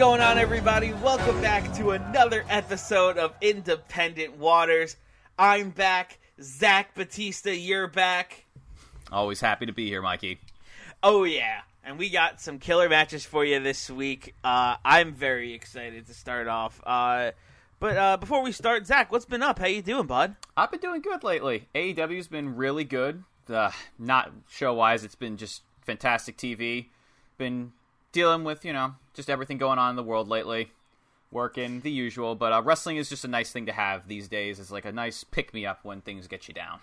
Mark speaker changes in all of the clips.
Speaker 1: Going on, everybody? Welcome back to another episode of Independent Waters. I'm back. Zach Batista, you're back.
Speaker 2: Always happy to be here, Mikey.
Speaker 1: Oh, yeah. And we got some killer matches for you this week. Uh, I'm very excited to start off. Uh, but uh, before we start, Zach, what's been up? How you doing, bud?
Speaker 2: I've been doing good lately. AEW's been really good. Uh, not show wise, it's been just fantastic TV. Been dealing with, you know, just everything going on in the world lately. Working the usual, but uh, wrestling is just a nice thing to have these days. It's like a nice pick me up when things get you down.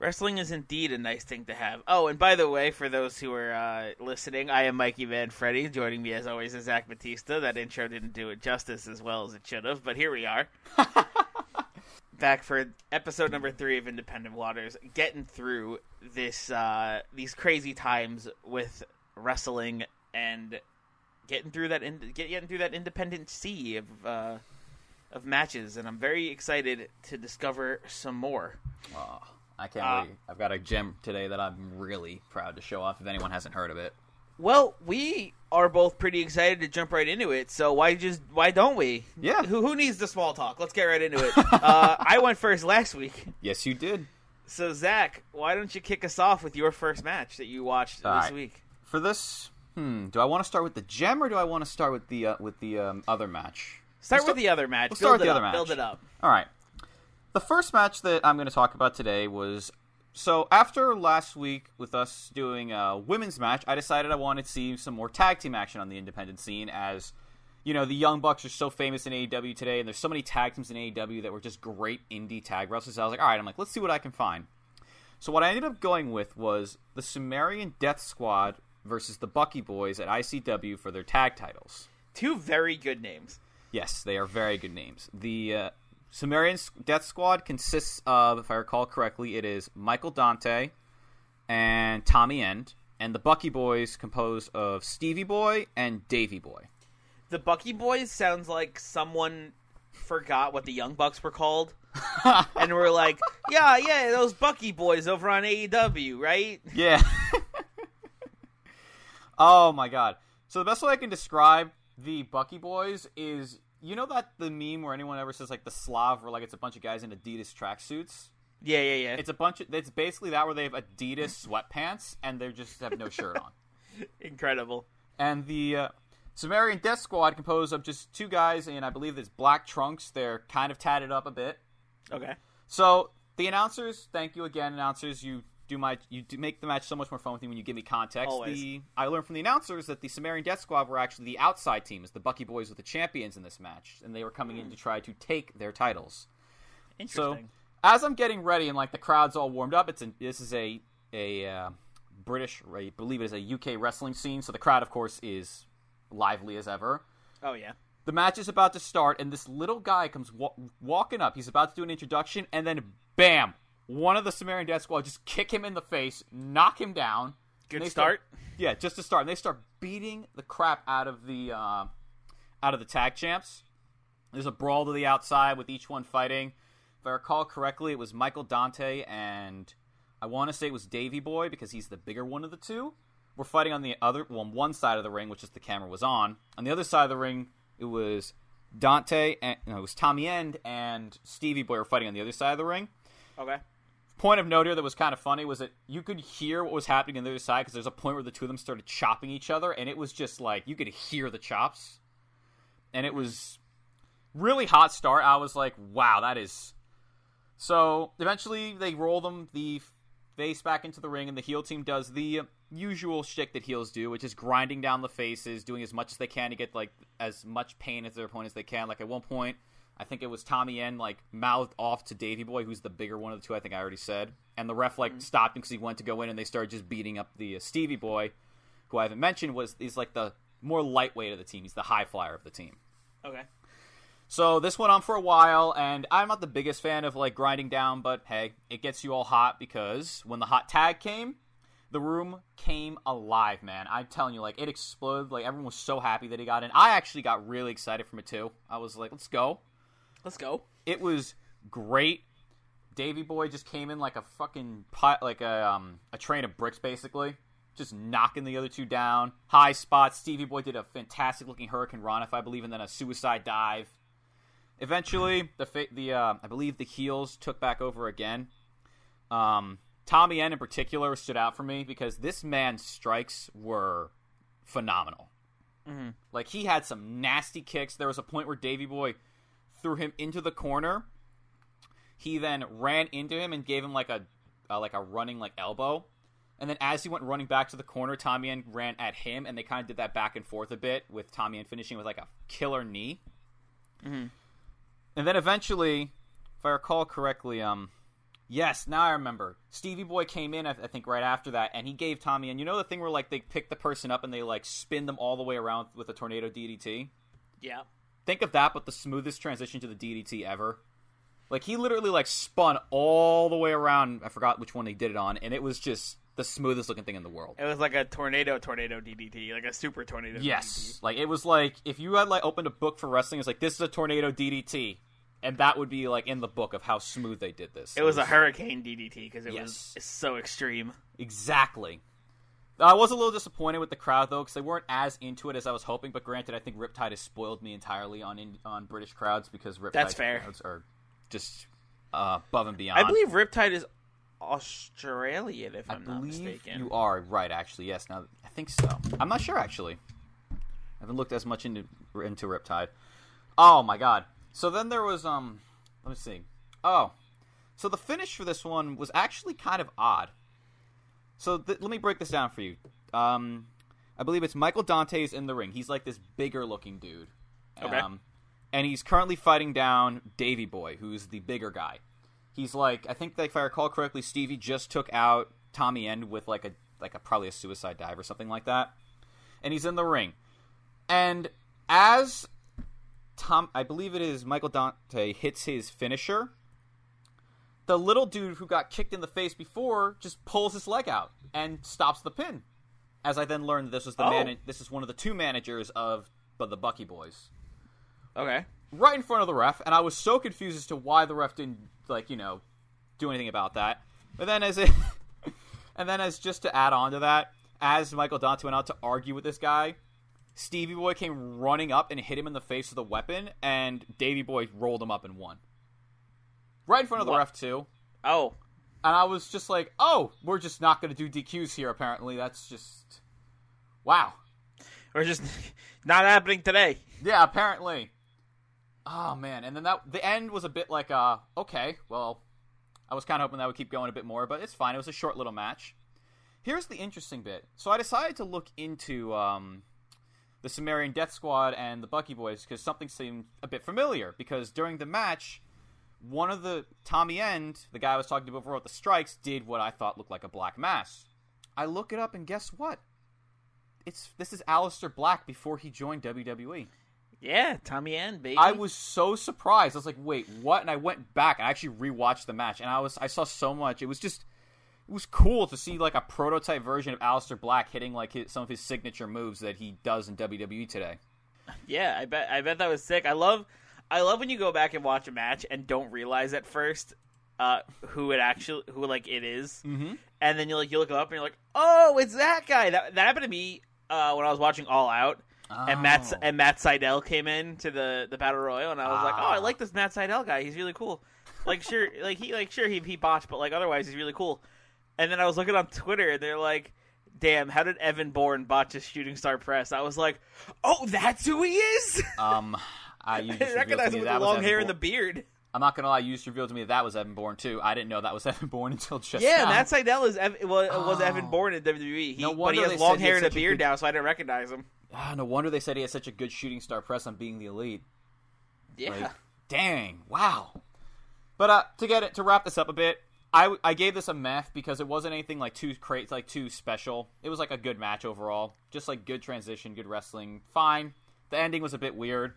Speaker 1: Wrestling is indeed a nice thing to have. Oh, and by the way, for those who are uh, listening, I am Mikey Manfredi. Joining me, as always, is Zach Batista. That intro didn't do it justice as well as it should have, but here we are. Back for episode number three of Independent Waters, getting through this uh, these crazy times with wrestling and getting through that in, getting through that independent sea of uh, of matches, and I'm very excited to discover some more.
Speaker 2: Oh, I can't
Speaker 1: Uh,
Speaker 2: wait. I've got a gem today that I'm really proud to show off if anyone hasn't heard of it.
Speaker 1: Well, we are both pretty excited to jump right into it. So why just why don't we?
Speaker 2: Yeah.
Speaker 1: Who who needs the small talk? Let's get right into it. uh, I went first last week.
Speaker 2: Yes, you did.
Speaker 1: So Zach, why don't you kick us off with your first match that you watched
Speaker 2: All
Speaker 1: this
Speaker 2: right.
Speaker 1: week?
Speaker 2: For this, hmm, do I want to start with the gem or do I want to start with the uh, with the um, other match?
Speaker 1: Start
Speaker 2: Let's
Speaker 1: with the other match. Build
Speaker 2: start with
Speaker 1: it
Speaker 2: the
Speaker 1: up.
Speaker 2: other
Speaker 1: Build it up.
Speaker 2: All right. The first match that I'm going to talk about today was so after last week with us doing a women's match, I decided I wanted to see some more tag team action on the independent scene as you know, the Young Bucks are so famous in AEW today and there's so many tag teams in AEW that were just great indie tag wrestlers. I was like, "All right, I'm like, let's see what I can find." So what I ended up going with was the Sumerian Death Squad versus the Bucky Boys at ICW for their tag titles.
Speaker 1: Two very good names.
Speaker 2: Yes, they are very good names. The uh, Sumerian Death Squad consists of, if I recall correctly, it is Michael Dante and Tommy End, and the Bucky Boys composed of Stevie Boy and Davy Boy.
Speaker 1: The Bucky Boys sounds like someone forgot what the Young Bucks were called. and we're like, yeah, yeah, those Bucky Boys over on AEW, right?
Speaker 2: Yeah. oh my god. So the best way I can describe the Bucky Boys is you know that the meme where anyone ever says like the Slav where like it's a bunch of guys in Adidas tracksuits?
Speaker 1: Yeah, yeah, yeah.
Speaker 2: It's a bunch of it's basically that where they have Adidas sweatpants and they just have no shirt on.
Speaker 1: incredible.
Speaker 2: And the uh, Sumerian Death Squad composed of just two guys in I believe it's black trunks. They're kind of tatted up a bit.
Speaker 1: Okay.
Speaker 2: So the announcers, thank you again, announcers. You do my you do make the match so much more fun with me when you give me context.
Speaker 1: Always.
Speaker 2: The I learned from the announcers that the Sumerian Death Squad were actually the outside team, as the Bucky Boys were the champions in this match, and they were coming in to try to take their titles.
Speaker 1: Interesting.
Speaker 2: So as I'm getting ready and like the crowd's all warmed up, it's a, this is a a uh, British, I believe it is a UK wrestling scene. So the crowd, of course, is lively as ever.
Speaker 1: oh yeah.
Speaker 2: The match is about to start, and this little guy comes wa- walking up. He's about to do an introduction, and then bam! One of the Sumerian Death Squad just kick him in the face, knock him down.
Speaker 1: Good
Speaker 2: they
Speaker 1: start.
Speaker 2: yeah, just to start. And they start beating the crap out of the uh, out of the tag champs. There's a brawl to the outside with each one fighting. If I recall correctly, it was Michael Dante and I want to say it was Davy Boy because he's the bigger one of the two. We're fighting on the other, well, on one side of the ring, which is the camera was on. On the other side of the ring, it was Dante and no, it was Tommy End and Stevie Boy were fighting on the other side of the ring.
Speaker 1: Okay.
Speaker 2: Point of note here that was kind of funny was that you could hear what was happening on the other side because there's a point where the two of them started chopping each other, and it was just like you could hear the chops, and it was really hot start. I was like, wow, that is So eventually they roll them the face back into the ring, and the heel team does the usual shtick that heels do, which is grinding down the faces, doing as much as they can to get like as much pain as their opponent as they can. Like at one point, I think it was Tommy End like mouthed off to Davy Boy, who's the bigger one of the two. I think I already said, and the ref like
Speaker 1: Mm-hmm.
Speaker 2: stopped him because he went to go in, and they started just beating up the uh, Stevie Boy, who I haven't mentioned was he's like the more lightweight of the team. He's the high flyer of the team.
Speaker 1: Okay.
Speaker 2: So this went on for a while, and I'm not the biggest fan of like grinding down, but hey, it gets you all hot because when the hot tag came, the room came alive, man. I'm telling you, like it exploded. Like everyone was so happy that he got in. I actually got really excited from it too. I was like, let's go.
Speaker 1: Let's go.
Speaker 2: It was great. Davy Boy just came in like a fucking pot, like a um, a train of bricks, basically, just knocking the other two down. High spot. Stevie Boy did a fantastic looking Hurricanrana, if I believe, and then a suicide dive. Eventually, the fa- the uh, I believe the heels took back over again. Um, Tommy End in particular stood out for me because this man's strikes were phenomenal. Like he had some nasty kicks. There was a point where Davy Boy threw him into the corner. He then ran into him and gave him like a uh, like a running like elbow. And then as he went running back to the corner, Tommy End ran at him, and they kind of did that back and forth a bit with Tommy End finishing with like a killer knee. Hmm. And then eventually, if I recall correctly, um, yes, now I remember. Stevie Boy came in, I, I think, right after that, and he gave Tommy, and you know the thing where like they pick the person up and they like spin them all the way around with a tornado DDT.
Speaker 1: Yeah.
Speaker 2: Think of that, but the smoothest transition to the DDT ever. Like he literally like spun all the way around. I forgot which one he did it on, and it was just the smoothest looking thing in the world.
Speaker 1: It was like a tornado, tornado DDT, like a super tornado.
Speaker 2: Yes, like it was like if you had like opened a book for wrestling, it's like this is a tornado DDT, and that would be like in the book of how smooth they did this.
Speaker 1: DDT. It was a hurricane DDT because it
Speaker 2: Yes.
Speaker 1: was so extreme.
Speaker 2: exactly. I was a little disappointed with the crowd though because they weren't as into it as I was hoping. But granted, I think Riptide has spoiled me entirely on in, on British crowds because Riptide
Speaker 1: That's fair.
Speaker 2: crowds are just uh, above and beyond.
Speaker 1: I believe Riptide is Australian, if
Speaker 2: I
Speaker 1: I'm not mistaken.
Speaker 2: you are right. Actually, yes. Now I think so. I'm not sure actually. I haven't looked as much into into Riptide. Oh my god. So then there was um. Let me see. Oh, so the finish for this one was actually kind of odd. So th- let me break this down for you. Um, I believe it's Michael Dante's in the ring. He's like this bigger looking dude.
Speaker 1: Okay.
Speaker 2: Um, and he's currently fighting down Davy Boy, who's the bigger guy. He's like, I think that if I recall correctly, Stevie just took out Tommy End with like a like a probably a suicide dive or something like that. And he's in the ring. And as Tom, I believe it is Michael Dante hits his finisher. The little dude who got kicked in the face before just pulls his leg out and stops the pin. As I then learned, this was the
Speaker 1: Oh.
Speaker 2: man. This is one of the two managers of of the Bucky Boys,
Speaker 1: Okay.
Speaker 2: right in front of the ref. And I was so confused as to why the ref didn't like you know do anything about that. But then as it, and then as just to add on to that, as Michael Dante went out to argue with this guy, Stevie Boy came running up and hit him in the face with a weapon, and Davy Boy rolled him up and won. Right in front of the
Speaker 1: What?
Speaker 2: ref too.
Speaker 1: Oh,
Speaker 2: And I was just like, "Oh, we're just not going to do DQs here. Apparently, that's just wow."
Speaker 1: we're just not happening today.
Speaker 2: Yeah, apparently. Oh man, and then that the end was a bit like, uh, okay, well, I was kind of hoping that would keep going a bit more, but it's fine. It was a short little match. Here's the interesting bit. So I decided to look into um, the Sumerian Death Squad and the Bucky Boys because something seemed a bit familiar. Because during the match, one of the Tommy End, the guy I was talking to before with the strikes, did what I thought looked like a black mass. I look it up, and guess what? It's this is Aleister Black before he joined. WWE.
Speaker 1: Yeah, Tommy End, baby.
Speaker 2: I was so surprised. I was like, "Wait, what?" And I went back and I actually rewatched the match, and I was I saw so much. It was just it was cool to see like a prototype version of Aleister Black hitting like his, some of his signature moves that he does in WWE today.
Speaker 1: Yeah, I bet. I bet that was sick. I love. I love when you go back and watch a match and don't realize at first uh, who it actually who like it is.
Speaker 2: Mm-hmm.
Speaker 1: and then you like you look up and you're like, oh, it's that guy. That that happened to me uh, when I was watching All Out. And Matt
Speaker 2: Oh.
Speaker 1: and Matt Sydal came in to the, the battle royal, and I was like, "Oh, I
Speaker 2: Ah.
Speaker 1: like this Matt Sydal guy. He's really cool. Like, sure, like he like sure he he botched, but like otherwise he's really cool." And then I was looking on Twitter, and they're like, "Damn, how did Evan Bourne botch his shooting star press?" I was like, "Oh, that's who he is."
Speaker 2: Um, I you just
Speaker 1: I recognize him with
Speaker 2: that
Speaker 1: the long
Speaker 2: Evan
Speaker 1: hair and the beard.
Speaker 2: I'm not gonna lie, you just revealed to me that, that was Evan Bourne too. I didn't know that was Evan Bourne until just
Speaker 1: Yeah,
Speaker 2: now.
Speaker 1: Matt Sydal is Ev- was, was Evan
Speaker 2: Oh.
Speaker 1: Bourne in WWE. He,
Speaker 2: No
Speaker 1: but he has long hair and a beard
Speaker 2: good-
Speaker 1: now, so I didn't recognize him.
Speaker 2: Ah, no wonder they said he had such a good shooting star press on being the elite.
Speaker 1: Yeah.
Speaker 2: Like, dang, wow. But uh, to get it to wrap this up a bit, I, I gave this a meth because it wasn't anything like too cra like too special. It was like a good match overall, just like good transition, good wrestling, fine. The ending was a bit weird.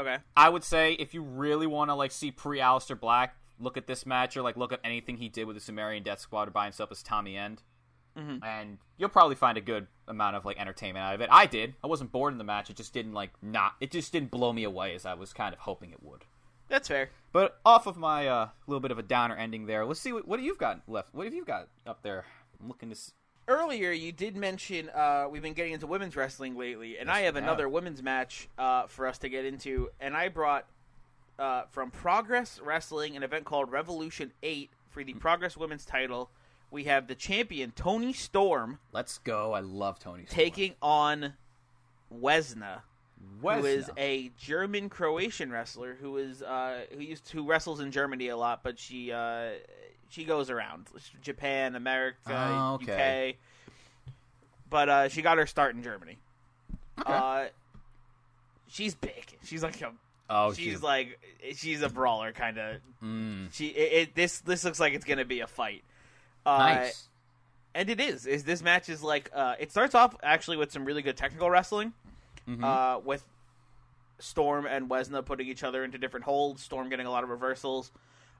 Speaker 1: Okay.
Speaker 2: I would say if you really want to like see pre Aleister Black, look at this match or like look at anything he did with the Sumerian Death Squad or by himself as Tommy End,
Speaker 1: Mhm.
Speaker 2: and you'll probably find a good amount of like entertainment out of it. I did. I wasn't bored in the match. It just didn't like not. It just didn't blow me away as I was kind of hoping it would.
Speaker 1: That's fair.
Speaker 2: But off of my uh, little bit of a downer ending there, let's see what what you've got left. What have you got up there? I'm looking to.
Speaker 1: Earlier, you did mention uh, we've been getting into women's wrestling lately, and
Speaker 2: Yes,
Speaker 1: I have
Speaker 2: we have.
Speaker 1: another women's match uh, for us to get into. And I brought uh, from Progress Wrestling an event called Revolution 8 for
Speaker 2: Hmm.
Speaker 1: the Progress Women's title. We have the champion, Toni Storm,
Speaker 2: Let's go. I love Toni. Storm.
Speaker 1: taking on Wesna. who is a German Croatian wrestler who is uh, who used who wrestles in Germany a lot, but she uh, she goes around Japan, America,
Speaker 2: Oh, okay.
Speaker 1: UK. But uh, she got her start in Germany.
Speaker 2: Okay.
Speaker 1: Uh, she's big. She's like a
Speaker 2: oh,
Speaker 1: she's like she's a brawler kind of.
Speaker 2: mm,
Speaker 1: She it, it this this looks like it's gonna be a fight. Uh,
Speaker 2: nice.
Speaker 1: and it is. Is this match is like uh, it starts off actually with some really good technical wrestling
Speaker 2: Mhm.
Speaker 1: uh, with Storm and Wesna putting each other into different holds. Storm getting a lot of reversals.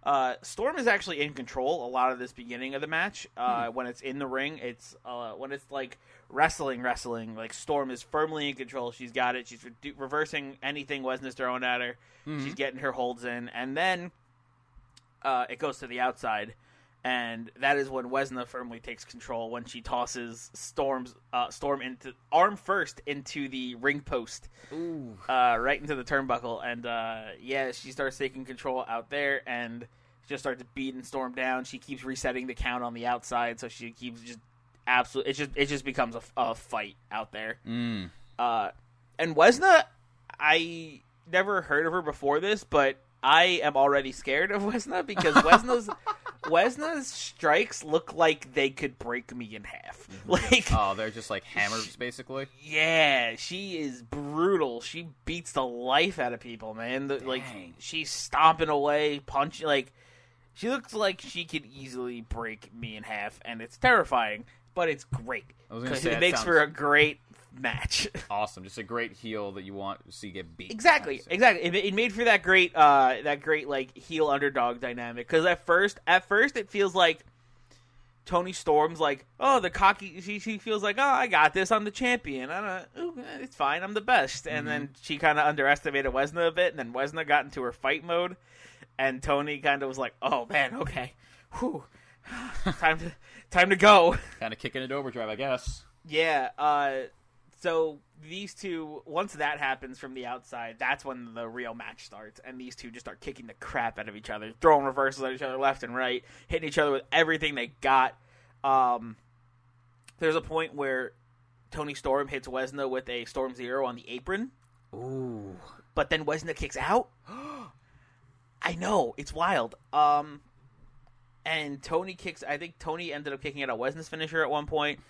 Speaker 1: Uh, Storm is actually in control a lot of this beginning of the match. Uh, When it's in the ring, it's uh, when it's like wrestling, wrestling. Like Storm is firmly in control. She's got it. She's re- reversing anything Wesna's throwing at her. She's getting her holds in, and then uh, it goes to the outside, and that is when Wesna firmly takes control when she tosses Storm's uh, Storm into arm first into the ring post,
Speaker 2: Ooh.
Speaker 1: uh, right into the turnbuckle, and uh, yeah, she starts taking control out there and just starts beating Storm down. She keeps resetting the count on the outside, so she keeps just absolutely. It just it just becomes a, a fight out there.
Speaker 2: Mm.
Speaker 1: Uh, and Wesna, I never heard of her before this, but I am already scared of Wesna because Wesna's Wesna's strikes look like they could break me in half. Like,
Speaker 2: Oh, they're just like hammers, basically.
Speaker 1: yeah, she is brutal. She beats the life out of people, man. The, like, she's stomping away, punching. Like, she looks like she could easily break me in half, and it's terrifying. But it's great
Speaker 2: I was gonna
Speaker 1: because
Speaker 2: say,
Speaker 1: it
Speaker 2: that
Speaker 1: makes
Speaker 2: sounds-
Speaker 1: for a great match.
Speaker 2: Awesome. Just a great heel that you want to see get beat.
Speaker 1: Exactly, exactly. It, it made for that great, uh, that great like heel underdog dynamic. Because at first, at first, it feels like Toni Storm's like, oh, the cocky. She she feels like, oh, I got this. I'm the champion. I don't. Ooh, it's fine. I'm the best. And then she kind of underestimated Wesna a bit, and then Wesna got into her fight mode, and Toni kind of was like, oh man, okay, whew, time to time to go.
Speaker 2: Kind of kicking it overdrive, I guess.
Speaker 1: Yeah. Uh, so these two, once that happens from the outside, that's when the real match starts, and these two just start kicking the crap out of each other, throwing reversals at each other left and right, hitting each other with everything they got. Um, there's a point where Toni Storm hits Wesna with a Storm Zero on the apron,
Speaker 2: Ooh.
Speaker 1: but then Wesna kicks out. I know it's wild. Um, and Toni kicks. I think Toni ended up kicking out a Wesna's finisher at one point.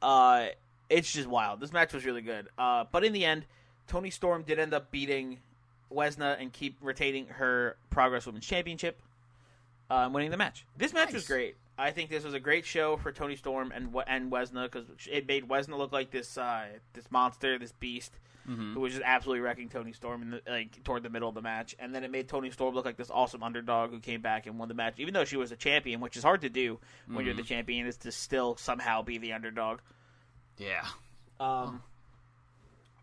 Speaker 1: Uh, it's just wild. This match was really good. Uh, but in the end, Toni Storm did end up beating Wesna and keep retaining her Progress Women's Championship, uh, and winning the match. This match was great. I think this was a great show for Toni Storm and and Wesna because it made Wesna look like this uh, this monster, this beast
Speaker 2: Mhm.
Speaker 1: who was just absolutely wrecking Toni Storm in the, like toward the middle of the match, and then it made Toni Storm look like this awesome underdog who came back and won the match, even though she was a champion, which is hard to do when you're the champion, is to still somehow be the underdog.
Speaker 2: Yeah.
Speaker 1: Um,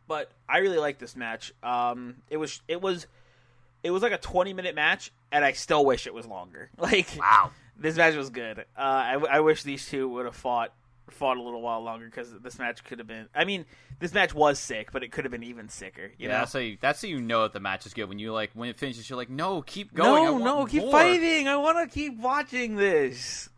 Speaker 1: but I really like this match. Um, it was it was it was like a 20 minute match, and I still wish it was longer. Like
Speaker 2: Wow.
Speaker 1: this match was good. Uh, I, I wish these two would have fought fought a little while longer because this match could have been. I mean, this match was sick, but it could have been even sicker. You
Speaker 2: yeah,
Speaker 1: know?
Speaker 2: that's how you, that's how you know that the match is good when you like when it finishes. You're like, no, keep going.
Speaker 1: No, no, keep
Speaker 2: more."
Speaker 1: fighting. I want to keep watching this.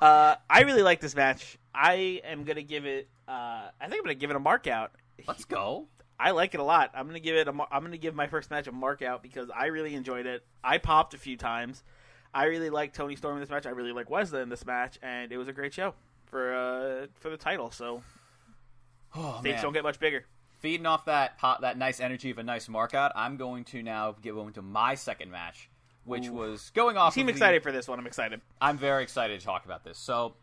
Speaker 1: Uh, I really like this match. I am gonna give it. Uh, I think I'm gonna give it a mark out.
Speaker 2: Let's go.
Speaker 1: I like it a lot. I'm gonna give it a. I'm gonna give my first match a mark out because I really enjoyed it. I popped a few times. I really like Toni Storm in this match. I really like Wesley in this match, and it was a great show for uh for the title. So
Speaker 2: Oh,
Speaker 1: things
Speaker 2: man.
Speaker 1: don't get much bigger.
Speaker 2: feeding off that hot, that nice energy of a nice markout, I'm going to now get into my second match, which was going
Speaker 1: You
Speaker 2: off.
Speaker 1: seem
Speaker 2: of the-
Speaker 1: excited for this one. I'm excited.
Speaker 2: I'm very excited to talk about this. So,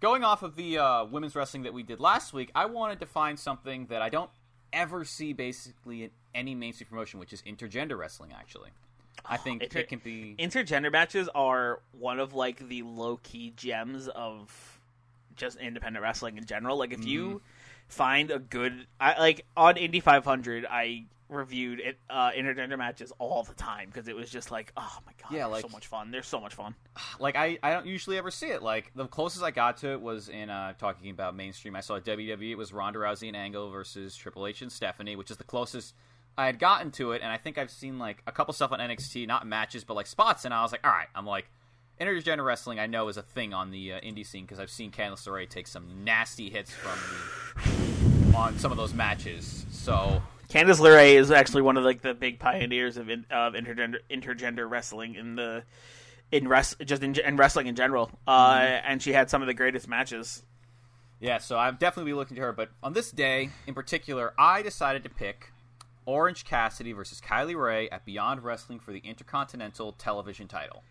Speaker 2: going off of the uh, women's wrestling that we did last week, I wanted to find something that I don't ever see basically in any mainstream promotion, which is intergender wrestling. Actually, I think
Speaker 1: inter-
Speaker 2: it can be.
Speaker 1: Intergender matches are one of like the low key gems of just independent wrestling in general. Like if
Speaker 2: Mm-hmm.
Speaker 1: you find a good, I like on Indy 500, I reviewed it, uh, intergender matches all the time because it was just like, oh my god,
Speaker 2: Yeah, like-
Speaker 1: so much fun. They're so much fun.
Speaker 2: like I, I don't usually ever see it. Like the closest I got to it was in uh, talking about mainstream. I saw WWE. It was Ronda Rousey and Angle versus Triple H and Stephanie, which is the closest I had gotten to it. And I think I've seen like a couple stuff on NXT, not matches, but like spots. And I was like, all right, I'm like. Intergender wrestling, I know, is a thing on the uh, indie scene because I've seen Candice LeRae take some nasty hits from the on some of those matches. So
Speaker 1: Candice LeRae is actually one of like the big pioneers of in, of intergender intergender wrestling in the in rest just in, in wrestling in general. Uh,
Speaker 2: Mm-hmm.
Speaker 1: and she had some of the greatest matches.
Speaker 2: Yeah, so I'm definitely be looking to her. But on this day in particular, I decided to pick Orange Cassidy versus Kylie Rae at Beyond Wrestling for the Intercontinental Television title.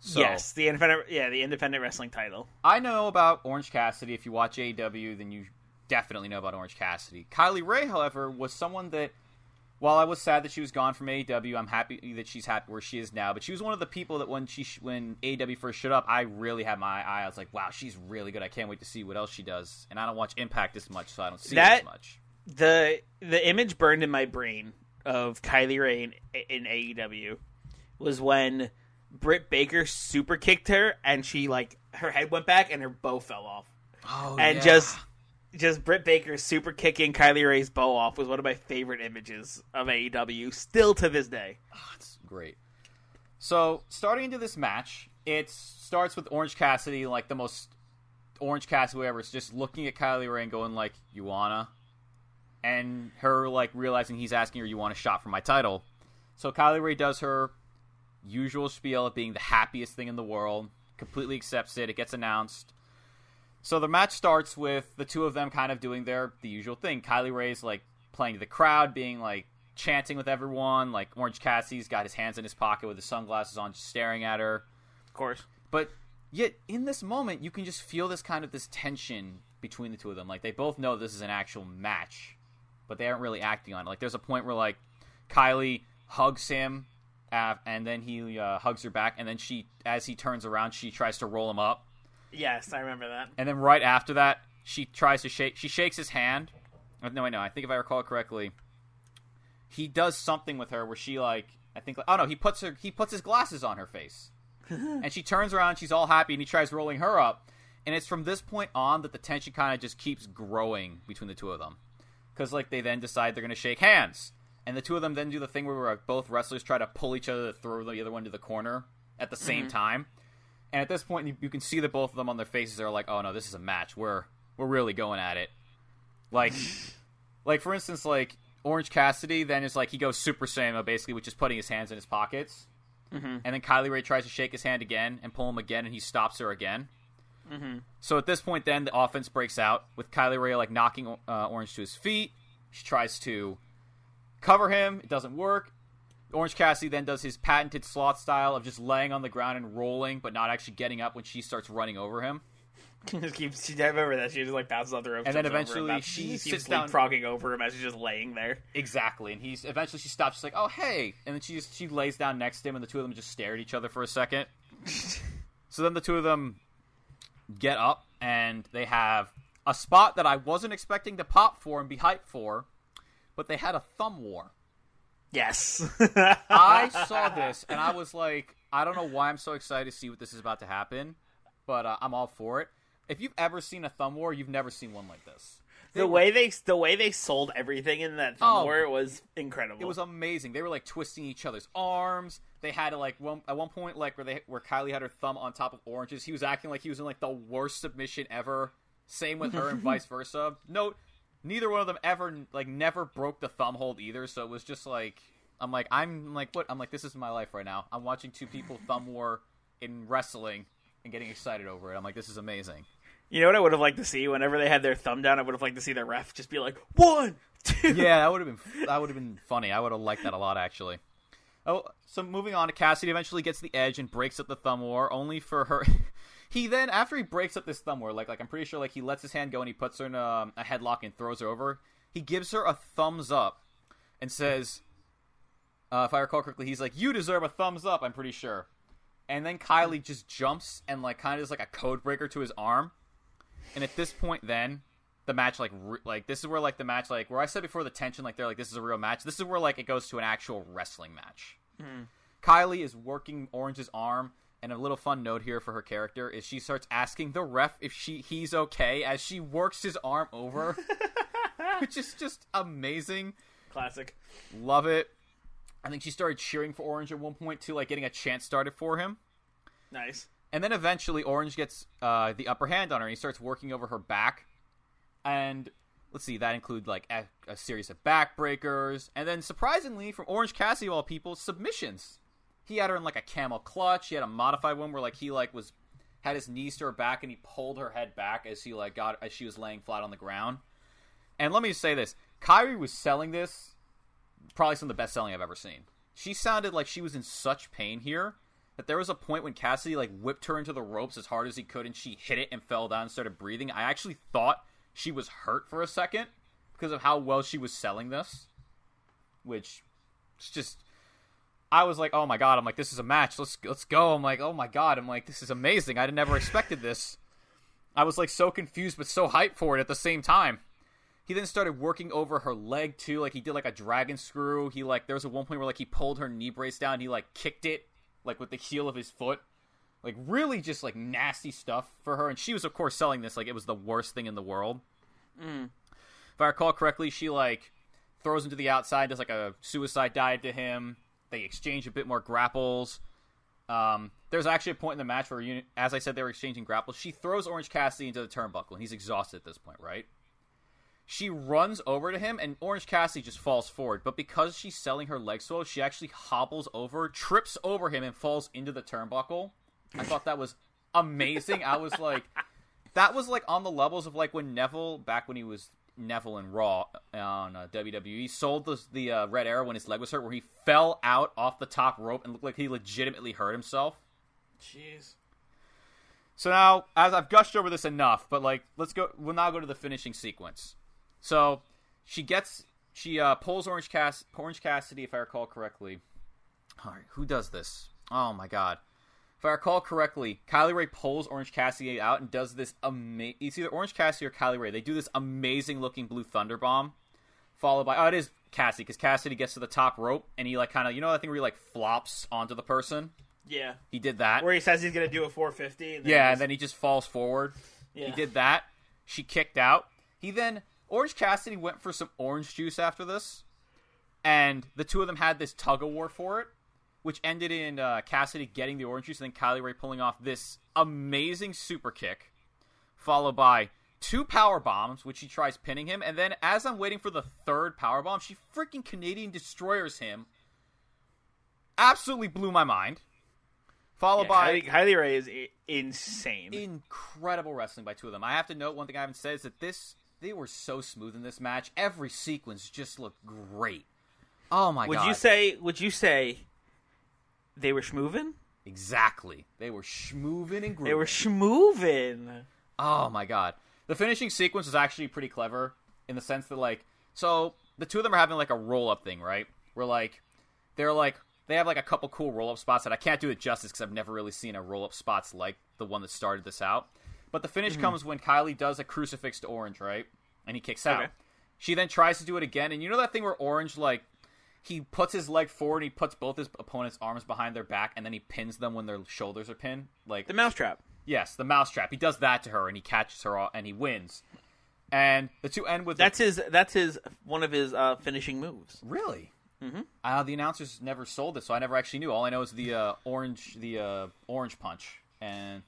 Speaker 2: So,
Speaker 1: yes, the independent yeah the independent wrestling title.
Speaker 2: I know about Orange Cassidy. If you watch AEW, then you definitely know about Orange Cassidy. Kylie Rae, however, was someone that, while I was sad that she was gone from AEW, I'm happy that she's happy where she is now. But she was one of the people that when she when AEW first showed up, I really had my eye. I was like, wow, she's really good. I can't wait to see what else she does. And I don't watch Impact as much, so I don't see it
Speaker 1: That-
Speaker 2: as much.
Speaker 1: the The image burned in my brain of Kylie Rae in, in AEW was when Britt Baker super kicked her and she like her head went back and her bow fell off.
Speaker 2: Oh,
Speaker 1: and just just Britt Baker super kicking Kylie Rae's bow off was one of my favorite images of AEW still to this day.
Speaker 2: Ah, it's great. So, starting into this match, it starts with Orange Cassidy, like the most Orange Cassidy ever, is just looking at Kylie Rae and going like, "You wanna?" and her like realizing he's asking her, "You want a shot for my title?" So Kylie Rae does her usual spiel of being the happiest thing in the world, completely accepts it. It gets announced. So the match starts with the two of them kind of doing their the usual thing. Kylie Rae's like playing to the crowd, being like chanting with everyone. Like Orange Cassidy's got his hands in his pocket with his sunglasses on, just staring at her.
Speaker 1: Of course.
Speaker 2: But yet in this moment, you can just feel this kind of this tension between the two of them. Like they both know this is an actual match, but they aren't really acting on it. Like there's a point where like Kylie hugs him, and then he uh, hugs her back, and then she, as he turns around, she tries to roll him up,
Speaker 1: Yes, I remember that.
Speaker 2: and then right after that, she tries to shake. She shakes his hand. Uh, No, wait, no. I think if I recall correctly, he does something with her where she like I think oh no he puts her he puts his glasses on her face, and she turns around. She's all happy, and he tries rolling her up. And it's from this point on that the tension kind of just keeps growing between the two of them, because like they then decide they're gonna shake hands, and the two of them then do the thing where both wrestlers try to pull each other to throw the other one to the corner at the same time. And at this point, you, you can see that both of them on their faces are like, "Oh no, this is a match. We're we're really going at it." Like, like for instance, like Orange Cassidy then is like he goes Super Saiyan basically, which is putting his hands in his pockets.
Speaker 1: Mm-hmm.
Speaker 2: And then Kylie Rae tries to shake his hand again and pull him again, and he stops her again.
Speaker 1: Mm-hmm.
Speaker 2: So at this point, then the offense breaks out with Kylie Rae like knocking uh, Orange to his feet. She tries to cover him. It doesn't work. Orange Cassidy then does his patented sloth style of just laying on the ground and rolling, but not actually getting up when she starts running over him.
Speaker 1: just keeps. She, I remember that she just like bounces off the ropes,
Speaker 2: And then eventually
Speaker 1: him,
Speaker 2: she
Speaker 1: keeps
Speaker 2: sits down-
Speaker 1: leapfrogging over him as he's just laying there.
Speaker 2: Exactly, and he's eventually she stops. She's like, "Oh, hey!" And then she just, she lays down next to him, and the two of them just stare at each other for a second. so then the two of them get up, and they have a spot that I wasn't expecting to pop for and be hyped for, but they had a thumb war.
Speaker 1: Yes,
Speaker 2: I saw this, and I was like, I don't know why I'm so excited to see what this is about to happen, but uh, I'm all for it. If you've ever seen a thumb war, you've never seen one like this.
Speaker 1: the way they the way they sold everything in that thumb
Speaker 2: Oh.
Speaker 1: war was incredible.
Speaker 2: It was amazing. They were like twisting each other's arms. They had like one at one point like where they where Kylie had her thumb on top of Orange's. He was acting like he was in like the worst submission ever. Same with her and vice versa. Note neither one of them ever like never broke the thumb hold either. So it was just like I'm like I'm like what I'm like this is my life right now. I'm watching two people thumb war in wrestling and getting excited over it. I'm like this is amazing.
Speaker 1: You know what I would have liked to see? Whenever they had their thumb down, I would have liked to see the ref just be like, one, two.
Speaker 2: yeah, that would have been that would have been funny. I would have liked that a lot actually. Oh, so moving on, Cassidy eventually gets the edge and breaks up the thumb war, only for her. He then, after he breaks up this thumb war, like like I'm pretty sure, like he lets his hand go and he puts her in a, a headlock and throws her over. He gives her a thumbs up and says, uh, "If I recall correctly, he's like, you deserve a thumbs up." I'm pretty sure. And then Kylie just jumps and like kind of is like a code breaker to his arm. And at this point, then the match like re- like this is where like the match like where I said before the tension like they're like this is a real match. This is where like it goes to an actual wrestling match. Kylie is working Orange's arm, and a little fun note here for her character is she starts asking the ref if she he's okay as she works his arm over, which is just amazing.
Speaker 1: Classic.
Speaker 2: Love it. I think she started cheering for Orange at one point too, like getting a chant started for him.
Speaker 1: Nice.
Speaker 2: And then eventually Orange gets uh, the upper hand on her and he starts working over her back. And let's see, that include like a, a series of backbreakers. And then surprisingly, from Orange Cassidy all people, submissions. He had her in like a camel clutch. He had a modified one where like he like was had his knees to her back and he pulled her head back as he like got as she was laying flat on the ground. And let me just say this: Kylie was selling this probably some of the best selling I've ever seen. She sounded like she was in such pain here that there was a point when Cassidy like whipped her into the ropes as hard as he could and she hit it and fell down and started breathing. I actually thought she was hurt for a second because of how well she was selling this. Which it's just I was like, "Oh my god." I'm like, "This is a match. Let's let's go." I'm like, "Oh my god." I'm like, "This is amazing. I never expected this." I was like so confused but so hyped for it at the same time. He then started working over her leg too, like he did like a dragon screw. He like there was a one point where like he pulled her knee brace down. He like kicked it like with the heel of his foot, like really just like nasty stuff for her. And she was of course selling this like it was the worst thing in the world. Mm. If I recall correctly, she like throws him to the outside, does like a suicide dive to him. They exchange a bit more grapples. Um, there's actually a point in the match where, as I said, they were exchanging grapples. She throws Orange Cassidy into the turnbuckle, and he's exhausted at this point, right? She runs over to him, and Orange Cassidy just falls forward. But because she's selling her legs so, she actually hobbles over, trips over him, and falls into the turnbuckle. I thought that was amazing. I was like, that was like on the levels of like when Neville, back when he was Neville and Raw on uh, WWE, sold the, the uh, Red Arrow when his leg was hurt, where he fell out off the top rope and looked like he legitimately hurt himself.
Speaker 1: Jeez.
Speaker 2: So now, as I've gushed over this enough, but like, let's go. We'll now go to the finishing sequence. So she gets, she uh, pulls Orange Cass, Orange Cassidy, if I recall correctly. All right, who does this? Oh my god. If I recall correctly, Kylie Rae pulls Orange Cassidy out and does this amazing. It's either Orange Cassidy or Kylie Rae. They do this amazing looking blue thunder bomb, followed by oh, it is Cassidy because Cassidy gets to the top rope and he like kind of you know that thing where he like flops onto the person.
Speaker 1: Yeah.
Speaker 2: He did that.
Speaker 1: Where he says he's gonna do a 450. And then
Speaker 2: Yeah,
Speaker 1: he
Speaker 2: and then he just falls forward.
Speaker 1: Yeah.
Speaker 2: He did that. She kicked out. He then Orange Cassidy went for some orange juice after this, and the two of them had this tug of war for it, which ended in uh, Cassidy getting the orange juice and then Kylie Rae pulling off this amazing super kick, followed by two power bombs, which she tries pinning him, and then as I'm waiting for the third power bomb, she freaking Canadian destroyers him. Absolutely blew my mind. Followed
Speaker 1: Yeah,
Speaker 2: by
Speaker 1: Kylie, Kylie Rae is insane.
Speaker 2: incredible wrestling by two of them. I have to note one thing I haven't said is that this they were so smooth in this match. Every sequence just looked great. Oh my
Speaker 1: would
Speaker 2: god!
Speaker 1: Would you say? Would you say they were schmoovin'?
Speaker 2: exactly? They were schmoovin' and grooving.
Speaker 1: They were schmoovin'.
Speaker 2: Oh my god. The finishing sequence is actually pretty clever in the sense that like so the two of them are having like a roll up thing, right? Where like they're like they have like a couple cool roll up spots that I can't do it justice because I've never really seen a roll up spots like the one that started this out. But the finish mm-hmm. comes when Kylie does a crucifix to Orange, right? And he kicks out. She then tries to do it again, and you know that thing where Orange like he puts his leg forward, and he puts both his opponent's arms behind their back, and then he pins them when their shoulders are pinned. Like
Speaker 1: The mousetrap.
Speaker 2: Yes, the mousetrap. He does that to her, and he catches her, all, and he wins. And the two end with
Speaker 1: That's his. That's his. One of his uh, finishing moves.
Speaker 2: really. Mm-hmm. Uh, the announcers never sold it, so I never actually knew. All I know is the uh, orange, the uh, orange punch, and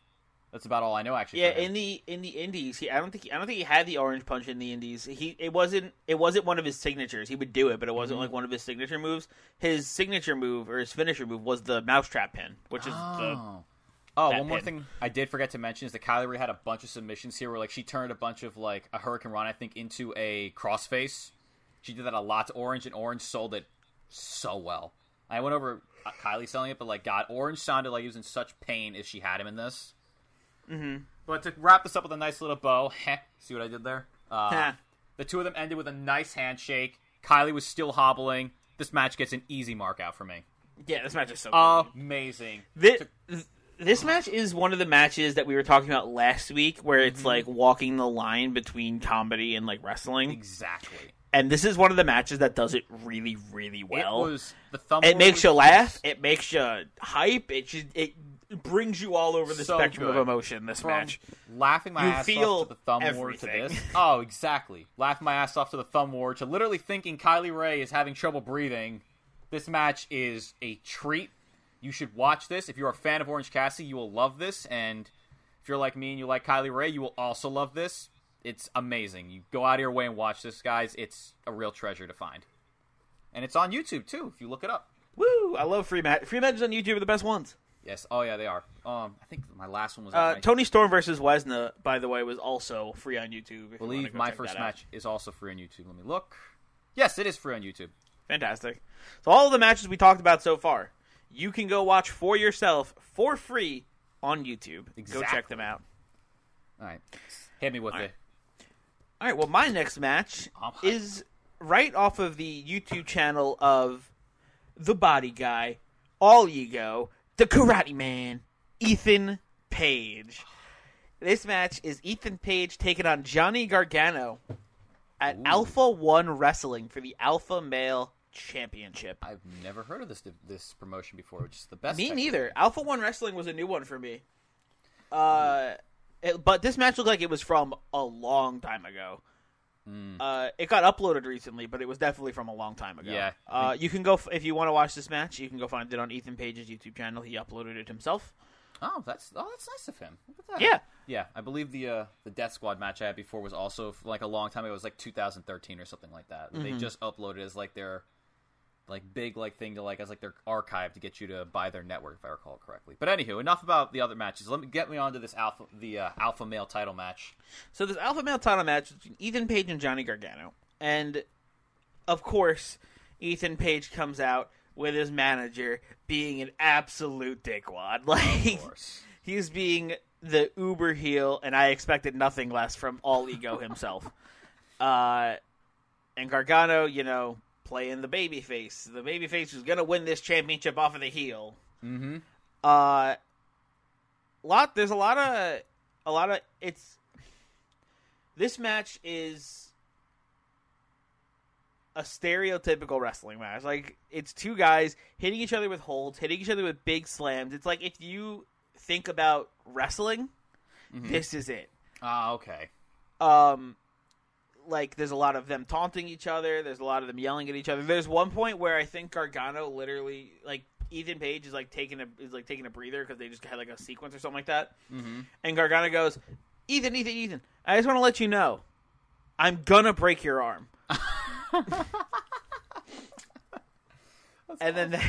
Speaker 2: That's about all I know actually.
Speaker 1: Yeah, in the in the indies, he I don't think he, I don't think he had the orange punch in the indies. He it wasn't it wasn't one of his signatures. He would do it, but it wasn't
Speaker 2: Mm-hmm.
Speaker 1: like one of his signature moves. His signature move or his finisher move was the mousetrap pin, which is the
Speaker 2: Oh. Oh,
Speaker 1: that
Speaker 2: one more
Speaker 1: pin.
Speaker 2: thing I did forget to mention is that Kylie Rae had a bunch of submissions here where like she turned a bunch of like a Hurricanrana, I think, into a crossface. She did that a lot to Orange, and Orange sold it so well. I went over uh, Kylie selling it, but like God, Orange sounded like he was in such pain as she had him in this. Mm-hmm. But to wrap this up with a nice little bow, heh, see what I did there? Uh, the two of them ended with a nice handshake. Kylie was still hobbling. This match gets an easy mark out for me.
Speaker 1: yeah. This match is so.
Speaker 2: Amazing.
Speaker 1: This, this match is one of the matches that we were talking about last week, where it's
Speaker 2: Mm-hmm.
Speaker 1: like walking the line between comedy and like wrestling.
Speaker 2: Exactly.
Speaker 1: And this is one of the matches that does it really, really well.
Speaker 2: it was the thumb.
Speaker 1: it makes you laugh. It makes you hype. It just, it brings you all over the
Speaker 2: So
Speaker 1: spectrum
Speaker 2: good.
Speaker 1: of emotion. This
Speaker 2: From
Speaker 1: match.
Speaker 2: laughing my
Speaker 1: You
Speaker 2: ass
Speaker 1: feel
Speaker 2: off to the thumb war to this. Oh, exactly. Laughing my ass off to the thumb war to literally thinking Kylie Rae is having trouble breathing. This match is a treat. You should watch this. If you're a fan of Orange Cassidy, you will love this. And if you're like me and you like Kylie Rae, you will also love this. It's amazing. You go out of your way and watch this, guys. It's a real treasure to find. And it's on YouTube too, if you look it up.
Speaker 1: Woo! I love free match. Free matches on YouTube are the best ones.
Speaker 2: Yes. Oh yeah, they are. Um, I think my last one was.
Speaker 1: Uh, Toni Storm versus Wesna, by the way, was also free on YouTube.
Speaker 2: I believe
Speaker 1: go
Speaker 2: my first
Speaker 1: out.
Speaker 2: match is also free on YouTube. Let me look. Yes, it is free on YouTube.
Speaker 1: Fantastic. So all the matches we talked about so far, you can go watch for yourself for free on YouTube. Go check them out.
Speaker 2: All right, hit me with
Speaker 1: All
Speaker 2: it.
Speaker 1: right. All right. Well, my next match is right off of the YouTube channel of the Body Guy, All Ego, the Karate Man, Ethan Page. This match is Ethan Page taking on Johnny Gargano at
Speaker 2: Ooh.
Speaker 1: Alpha One Wrestling for the Alpha Male Championship.
Speaker 2: I've never heard of this this promotion before, which is the best.
Speaker 1: Me neither. Alpha One Wrestling was a new one for me. Uh, it- but this match looked like it was from a long time ago.
Speaker 2: Mm.
Speaker 1: Uh, it got uploaded recently, but it was definitely from a long time ago.
Speaker 2: Yeah,
Speaker 1: Uh, you can go f- if you want to watch this match. You can go find it on Ethan Page's YouTube channel. He uploaded it himself.
Speaker 2: Oh, that's oh, that's nice of him. Look at that.
Speaker 1: Yeah.
Speaker 2: yeah. I believe the uh, the Death Squad match I had before was also like a long time ago. It was like 2013 or something like that. They
Speaker 1: Mm-hmm.
Speaker 2: just uploaded as like their like big like thing to like as like their archive to get you to buy their network if I recall correctly. But anywho, enough about the other matches. Let me get me on to this alpha the uh, alpha male title match.
Speaker 1: So this alpha male title match between Ethan Page and Johnny Gargano, and of course, Ethan Page comes out with his manager being an absolute dickwad. Like
Speaker 2: Of course.
Speaker 1: he's being the uber heel, and I expected nothing less from All Ego himself. uh, and Gargano, you know, playing the baby face, the baby face who's gonna win this championship off of the heel.
Speaker 2: mm-hmm.
Speaker 1: Uh, lot. There's a lot of a lot of it's. This match is a stereotypical wrestling match. Like it's two guys hitting each other with holds, hitting each other with big slams. It's like if you think about wrestling, this is it.
Speaker 2: Ah, okay.
Speaker 1: Um, like there's a lot of them taunting each other. There's a lot of them yelling at each other. There's one point where I think Gargano literally like Ethan Page is like taking a is like taking a breather because they just had like a sequence or something like that.
Speaker 2: Mm-hmm.
Speaker 1: And Gargano goes, Ethan, Ethan, Ethan. I just want to let you know, I'm gonna break your arm. and then that,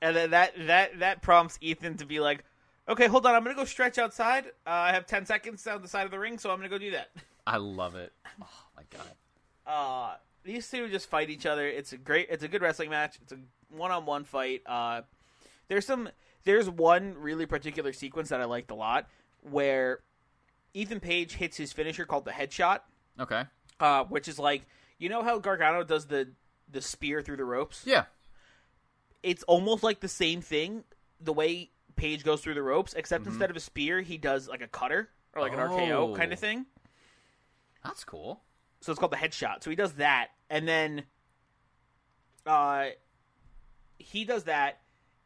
Speaker 1: and then that that that prompts Ethan to be like, okay, hold on, I'm gonna go stretch outside. Uh, I have ten seconds down the side of the ring, so I'm gonna go do that.
Speaker 2: I love it. Oh my god.
Speaker 1: Uh, these two just fight each other. It's a great, it's a good wrestling match. It's a one-on-one fight. Uh, there's some, there's one really particular sequence that I liked a lot where Ethan Page hits his finisher called the headshot,
Speaker 2: Okay.
Speaker 1: uh, which is like, you know how Gargano does the the spear through the ropes?
Speaker 2: Yeah.
Speaker 1: It's almost like the same thing. The way Page goes through the ropes, except
Speaker 2: Mhm.
Speaker 1: instead of a spear, he does like a cutter or like an
Speaker 2: Oh.
Speaker 1: RKO kind of thing.
Speaker 2: That's cool.
Speaker 1: so it's called the headshot. So he does that, and then uh, he does that,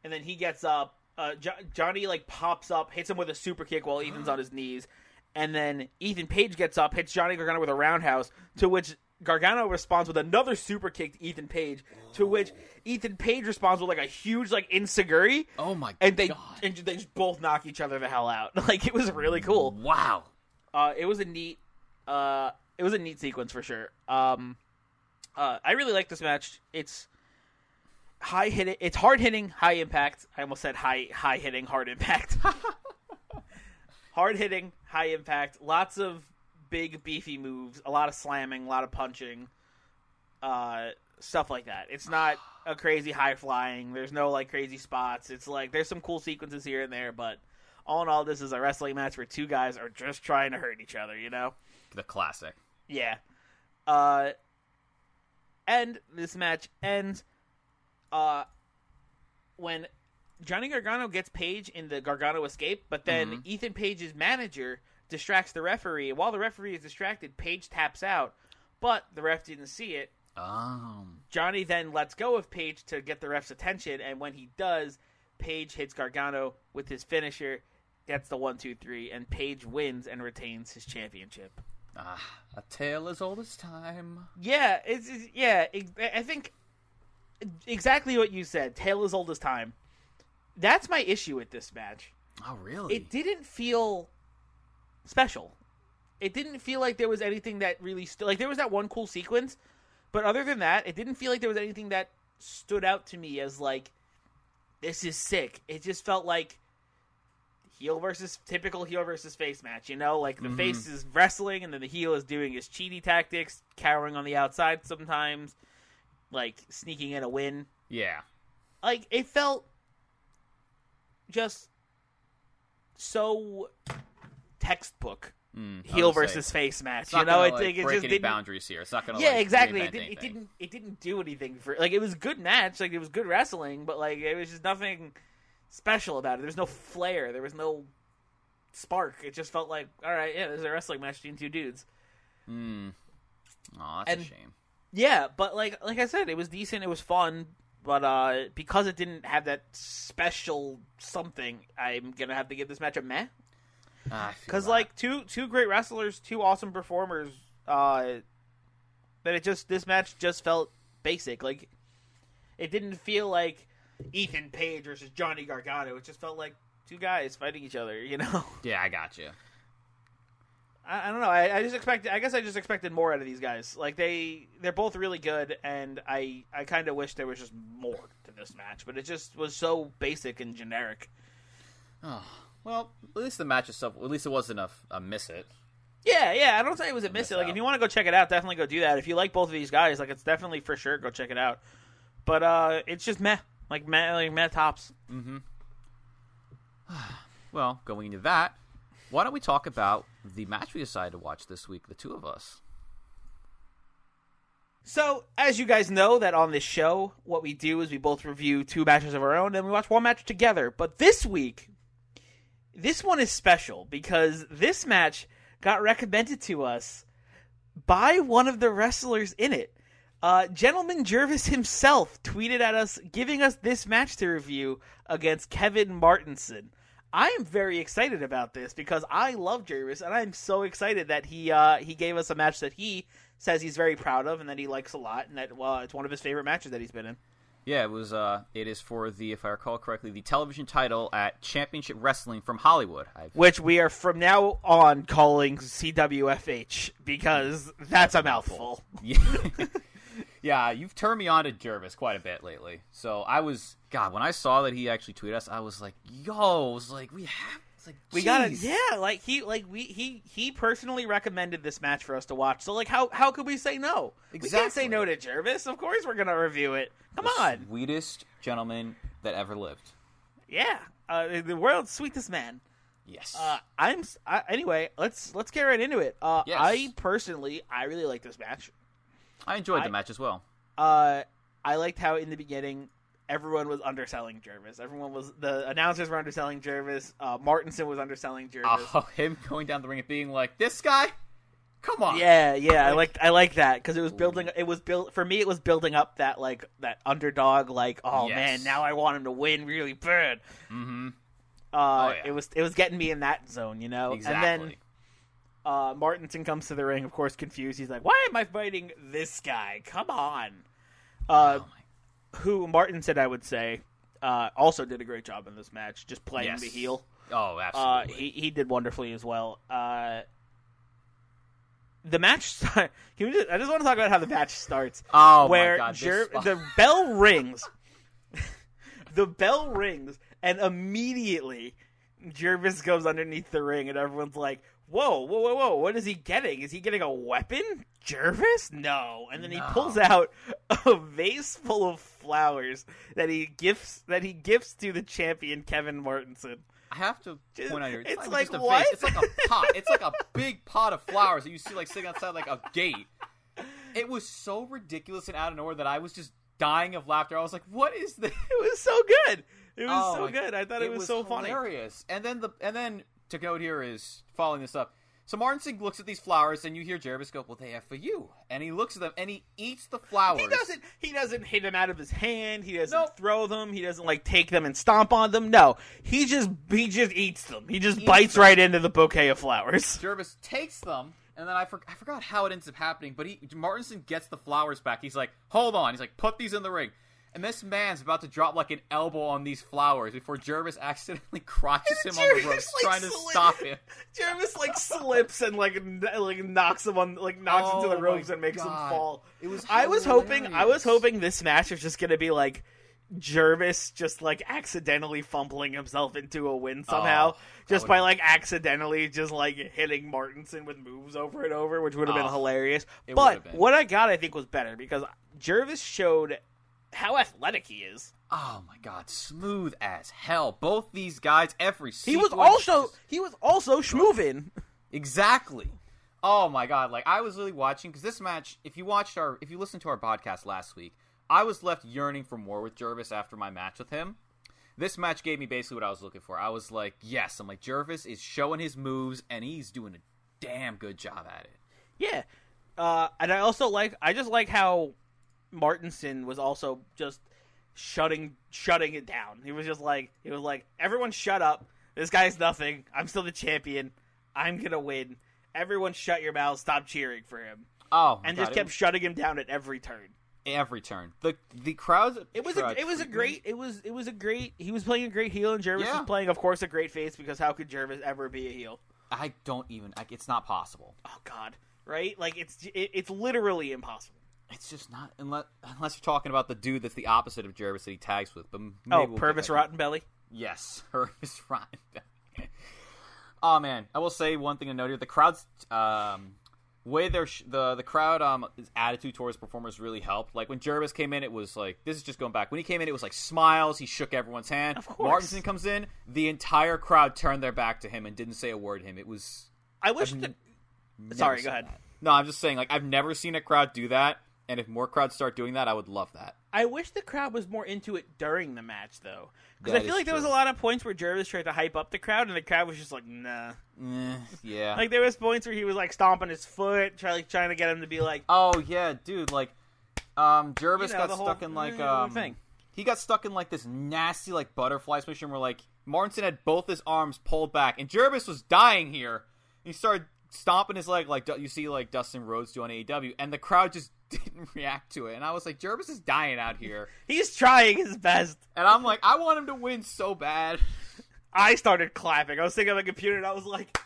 Speaker 1: and then he gets up. Uh, jo- Johnny like pops up, hits him with a super kick while Ethan's on his knees, and then Ethan Page gets up, hits Johnny Gargano with a roundhouse. To which Gargano responds with another super kick to Ethan Page, to which Ethan Page responds with like a huge like insecurity,
Speaker 2: Oh my
Speaker 1: and they
Speaker 2: god.
Speaker 1: and they just both knock each other the hell out. Like it was really cool.
Speaker 2: wow.
Speaker 1: Uh, it was a neat, uh, it was a neat sequence for sure. Um, uh, I really like this match. It's high hitting. It's hard hitting, high impact. I almost said high high hitting, hard impact. hard hitting, high impact. Lots of big beefy moves. A lot of slamming, a lot of punching. Uh, stuff like that. It's not a crazy high flying. There's no like crazy spots. It's like there's some cool sequences here and there, but all in all, this is a wrestling match where two guys are just trying to hurt each other. You know?
Speaker 2: The classic.
Speaker 1: Yeah. Uh, and this match ends uh, when Johnny Gargano gets Page in the Gargano escape, but then
Speaker 2: Mhm.
Speaker 1: Ethan Page's manager distracts the referee. And while the referee is distracted, Page taps out, but the ref didn't see it.
Speaker 2: Um.
Speaker 1: Johnny then lets go of Page to get the ref's attention, and when he does, Page hits Gargano with his finisher, gets the one, two, three, and Page wins and retains his championship.
Speaker 2: Ah, a tale as old as time.
Speaker 1: Yeah, it's, it's yeah. It, I think exactly what you said. Tale as old as time. That's my issue with this match.
Speaker 2: Oh really?
Speaker 1: It didn't feel special. It didn't feel like there was anything that really st- like there was that one cool sequence, but other than that, it didn't feel like there was anything that stood out to me as like this is sick. It just felt like heel versus typical heel versus face match. You know, like the
Speaker 2: Mhm.
Speaker 1: face is wrestling, and then the heel is doing his cheaty tactics, cowering on the outside sometimes, like sneaking in a win.
Speaker 2: yeah.
Speaker 1: Like it felt just so textbook
Speaker 2: Mm,
Speaker 1: heel
Speaker 2: would say.
Speaker 1: versus face match.
Speaker 2: It's
Speaker 1: You know,
Speaker 2: gonna,
Speaker 1: it,
Speaker 2: like,
Speaker 1: it just
Speaker 2: any
Speaker 1: didn't.
Speaker 2: boundaries here. It's not gonna.
Speaker 1: Yeah,
Speaker 2: like,
Speaker 1: exactly. It, didn't, it didn't. It didn't do anything for like it was good match. Like it was good wrestling, but like it was just nothing special about it. There was no flair. There was no spark. It just felt like all right, yeah, there's a wrestling match between two dudes.
Speaker 2: Mm. Oh, that's
Speaker 1: And-
Speaker 2: a shame.
Speaker 1: Yeah, but like like I said, it was decent. It was fun. But uh, because it didn't have that special something, I'm gonna have to give this match a meh.
Speaker 2: Ah,
Speaker 1: because
Speaker 2: that.
Speaker 1: like two two great wrestlers, two awesome performers. Uh, but it just this match just felt basic. Like it didn't feel like Ethan Page versus Johnny Gargano. It just felt like two guys fighting each other. You know,
Speaker 2: yeah, I got you.
Speaker 1: I, I don't know. I, I just expected. I guess I just expected more out of these guys. Like they they're both really good, and I I kind of wish there was just more to this match. But it just was so basic and generic.
Speaker 2: Oh, well, at least the match itself. At least it wasn't a, a miss it.
Speaker 1: Yeah, yeah. I don't say it was a miss.
Speaker 2: miss
Speaker 1: It. Like
Speaker 2: out.
Speaker 1: if you want to go check it out, definitely go do that. If you like both of these guys, like it's definitely for sure go check it out. But uh it's just meh, like meh, like meh tops.
Speaker 2: Mm-hmm. well, going into that, why don't we talk about the match we decided to watch this week, the two of us?
Speaker 1: So as you guys know, that on this show, what we do is we both review two matches of our own, and we watch one match together. But this week, this one is special because this match got recommended to us by one of the wrestlers in it. Uh, Gentleman Jervis himself tweeted at us, giving us this match to review against Kevin Martinson. I am very excited about this because I love Jervis, and I'm so excited that he uh, he gave us a match that he says he's very proud of and that he likes a lot, and that well, it's one of his favorite matches that he's been in.
Speaker 2: Yeah, it was. Uh, it is for the, if I recall correctly, the television title at Championship Wrestling from Hollywood. I've,
Speaker 1: Which we are from now on calling CWFH because that's a mouthful.
Speaker 2: yeah, yeah, you've turned me on to Jervis quite a bit lately. So I was, God, when I saw that he actually tweeted us, I was like, yo, I was like, we have, it's like,
Speaker 1: We got it. Yeah, like he like we he he personally recommended this match for us to watch. So like how how could we say no? We can't say no to Jervis. Of course we're gonna review it. Come
Speaker 2: The
Speaker 1: on.
Speaker 2: sweetest gentleman that ever lived.
Speaker 1: Yeah. Uh, the world's sweetest man.
Speaker 2: Yes.
Speaker 1: Uh, I'm I anyway. Let's let's get right into it. Uh,
Speaker 2: Yes.
Speaker 1: I personally I really like this match.
Speaker 2: I enjoyed
Speaker 1: I-
Speaker 2: the match as well.
Speaker 1: Uh, I liked how in the beginning everyone was underselling Jervis. Everyone was the announcers were underselling Jervis. Uh, Martinson was underselling Jervis.
Speaker 2: Oh, him going down the ring and being like, "This guy, come on."
Speaker 1: Yeah, yeah, I
Speaker 2: Like-
Speaker 1: liked I like that because it was building. It was built for me. It was building up that like that underdog. Like, oh
Speaker 2: Yes.
Speaker 1: man, now I want him to win really bad.
Speaker 2: Mm-hmm.
Speaker 1: Uh,
Speaker 2: Oh, yeah.
Speaker 1: It was it was getting me in that zone, you know.
Speaker 2: Exactly.
Speaker 1: And then Uh, Martinson comes to the ring, of course, confused. He's like, "Why am I fighting this guy? Come on." Uh,
Speaker 2: Oh
Speaker 1: who Martinson, I would say, uh, also did a great job in this match, just playing
Speaker 2: Yes.
Speaker 1: the heel.
Speaker 2: Oh,
Speaker 1: Uh,
Speaker 2: absolutely.
Speaker 1: he he did wonderfully as well. Uh, the match. Start, can we just, I just want to talk about how the match starts.
Speaker 2: oh
Speaker 1: where
Speaker 2: my god,
Speaker 1: Jer- the bell rings. the bell rings, and immediately Jervis goes underneath the ring, and everyone's like, "Whoa, whoa, whoa, whoa! What is he getting? Is he getting a weapon, Jervis? No!" And then he pulls out a vase full of flowers that he gifts that he gifts to the champion Kevin Martinson.
Speaker 2: I have to
Speaker 1: Just-
Speaker 2: point out here. It's,
Speaker 1: it's like,
Speaker 2: a
Speaker 1: what?
Speaker 2: vase. It's like a pot. It's like a big pot of flowers that you see like sitting outside like a gate. It was so ridiculous and out of nowhere that I was just dying of laughter. I was like, "What is this?"
Speaker 1: It was so good. It was
Speaker 2: Oh
Speaker 1: so good. I thought it, was, so funny.
Speaker 2: hilarious. And then the and then to note here is following this up. So Martinson looks at these flowers, and you hear Jervis go, "Well, they are for you." And he looks at them, and he eats the flowers.
Speaker 1: He doesn't. He doesn't hit them out of his hand. He doesn't
Speaker 2: Nope.
Speaker 1: throw them. He doesn't like take them and stomp on them. No, he just he just eats them. He just
Speaker 2: Eats
Speaker 1: bites
Speaker 2: them.
Speaker 1: right into the bouquet of flowers.
Speaker 2: Jervis takes them, and then I, for- I forgot how it ends up happening, but he Martinson gets the flowers back. He's like, "Hold on." He's like, "Put these in the ring." And this man's about to drop like an elbow on these flowers before Jervis accidentally crotches him on the ropes,
Speaker 1: like,
Speaker 2: trying to
Speaker 1: slid-
Speaker 2: stop him.
Speaker 1: Jervis like slips and like n- like knocks him on like knocks
Speaker 2: Oh
Speaker 1: into the ropes and makes him fall.
Speaker 2: It was
Speaker 1: I was hoping. I was hoping this match was just gonna be like. Jervis just like accidentally fumbling himself into a win oh, somehow,
Speaker 2: Oh,
Speaker 1: just by like accidentally just like hitting Martinson with moves over and over, which would have been
Speaker 2: Oh,
Speaker 1: hilarious. But
Speaker 2: been.
Speaker 1: what I got, I think, was better because Jervis showed how athletic he is.
Speaker 2: Oh my god, smooth as hell. Both these guys, every
Speaker 1: He was also
Speaker 2: just-
Speaker 1: he was also schmoovin.
Speaker 2: exactly. Oh my god, like I was really watching because this match. If you watched our, if you listened to our podcast last week, I was left yearning for more with Jervis after my match with him. This match gave me basically what I was looking for. I was like, yes, I'm like Jervis is showing his moves and he's doing a damn good job at it.
Speaker 1: Yeah, uh, and I also like I just like how Martinson was also just shutting shutting it down. He was just like he was like everyone shut up. This guy's nothing. I'm still the champion. I'm gonna win. Everyone shut your mouth. Stop cheering for him.
Speaker 2: Oh,
Speaker 1: And
Speaker 2: God,
Speaker 1: just kept
Speaker 2: was-
Speaker 1: shutting him down at every turn.
Speaker 2: every turn. The the crowd.
Speaker 1: It was a it was a great it was it was a great he was playing a great heel and Jervis
Speaker 2: Yeah.
Speaker 1: was playing of course a great face because how could Jervis ever be a heel?
Speaker 2: I don't even. Like, it's not possible.
Speaker 1: Oh God, right? Like it's it, it's literally impossible.
Speaker 2: It's just not unless unless you're talking about the dude that's the opposite of Jervis that he tags with. But
Speaker 1: Oh,
Speaker 2: we'll
Speaker 1: Purvis Rottenbelly.
Speaker 2: Yes, Purvis Rottenbelly. oh man, I will say one thing to note here: the crowd's um, way their sh- the the crowd um attitude towards performers really helped. Like when Jervis came in, it was like this is just going back. When he came in, it was like smiles. He shook everyone's hand.
Speaker 1: Of course.
Speaker 2: Martinson comes in, the entire crowd turned their back to him and didn't say a word to him. It was
Speaker 1: I wish
Speaker 2: I've never
Speaker 1: Sorry, go ahead.
Speaker 2: that. No, I'm just saying, like I've never seen a crowd do that, and if more crowds start doing that, I would love that.
Speaker 1: I wish the crowd was more into it during the match, though, because I feel like there was a lot of points where Jervis tried to hype up the crowd, and the crowd was just like, "Nah."
Speaker 2: Eh, yeah.
Speaker 1: Like there was points where he was like stomping his foot, trying like, trying to get him to be like,
Speaker 2: oh yeah, dude. Like, um, Jervis
Speaker 1: You know,
Speaker 2: got stuck in like um,
Speaker 1: thing.
Speaker 2: he got stuck in like this nasty like butterfly position where like Martinson had both his arms pulled back, and Jervis was dying here. He started stomping his leg like you see like Dustin Rhodes do on AEW, and the crowd just didn't react to it. And I was like, Jervis is dying out here,
Speaker 1: he's trying his best.
Speaker 2: and I'm like, I want him to win so bad.
Speaker 1: I started clapping. I was sitting on the computer, and I was like.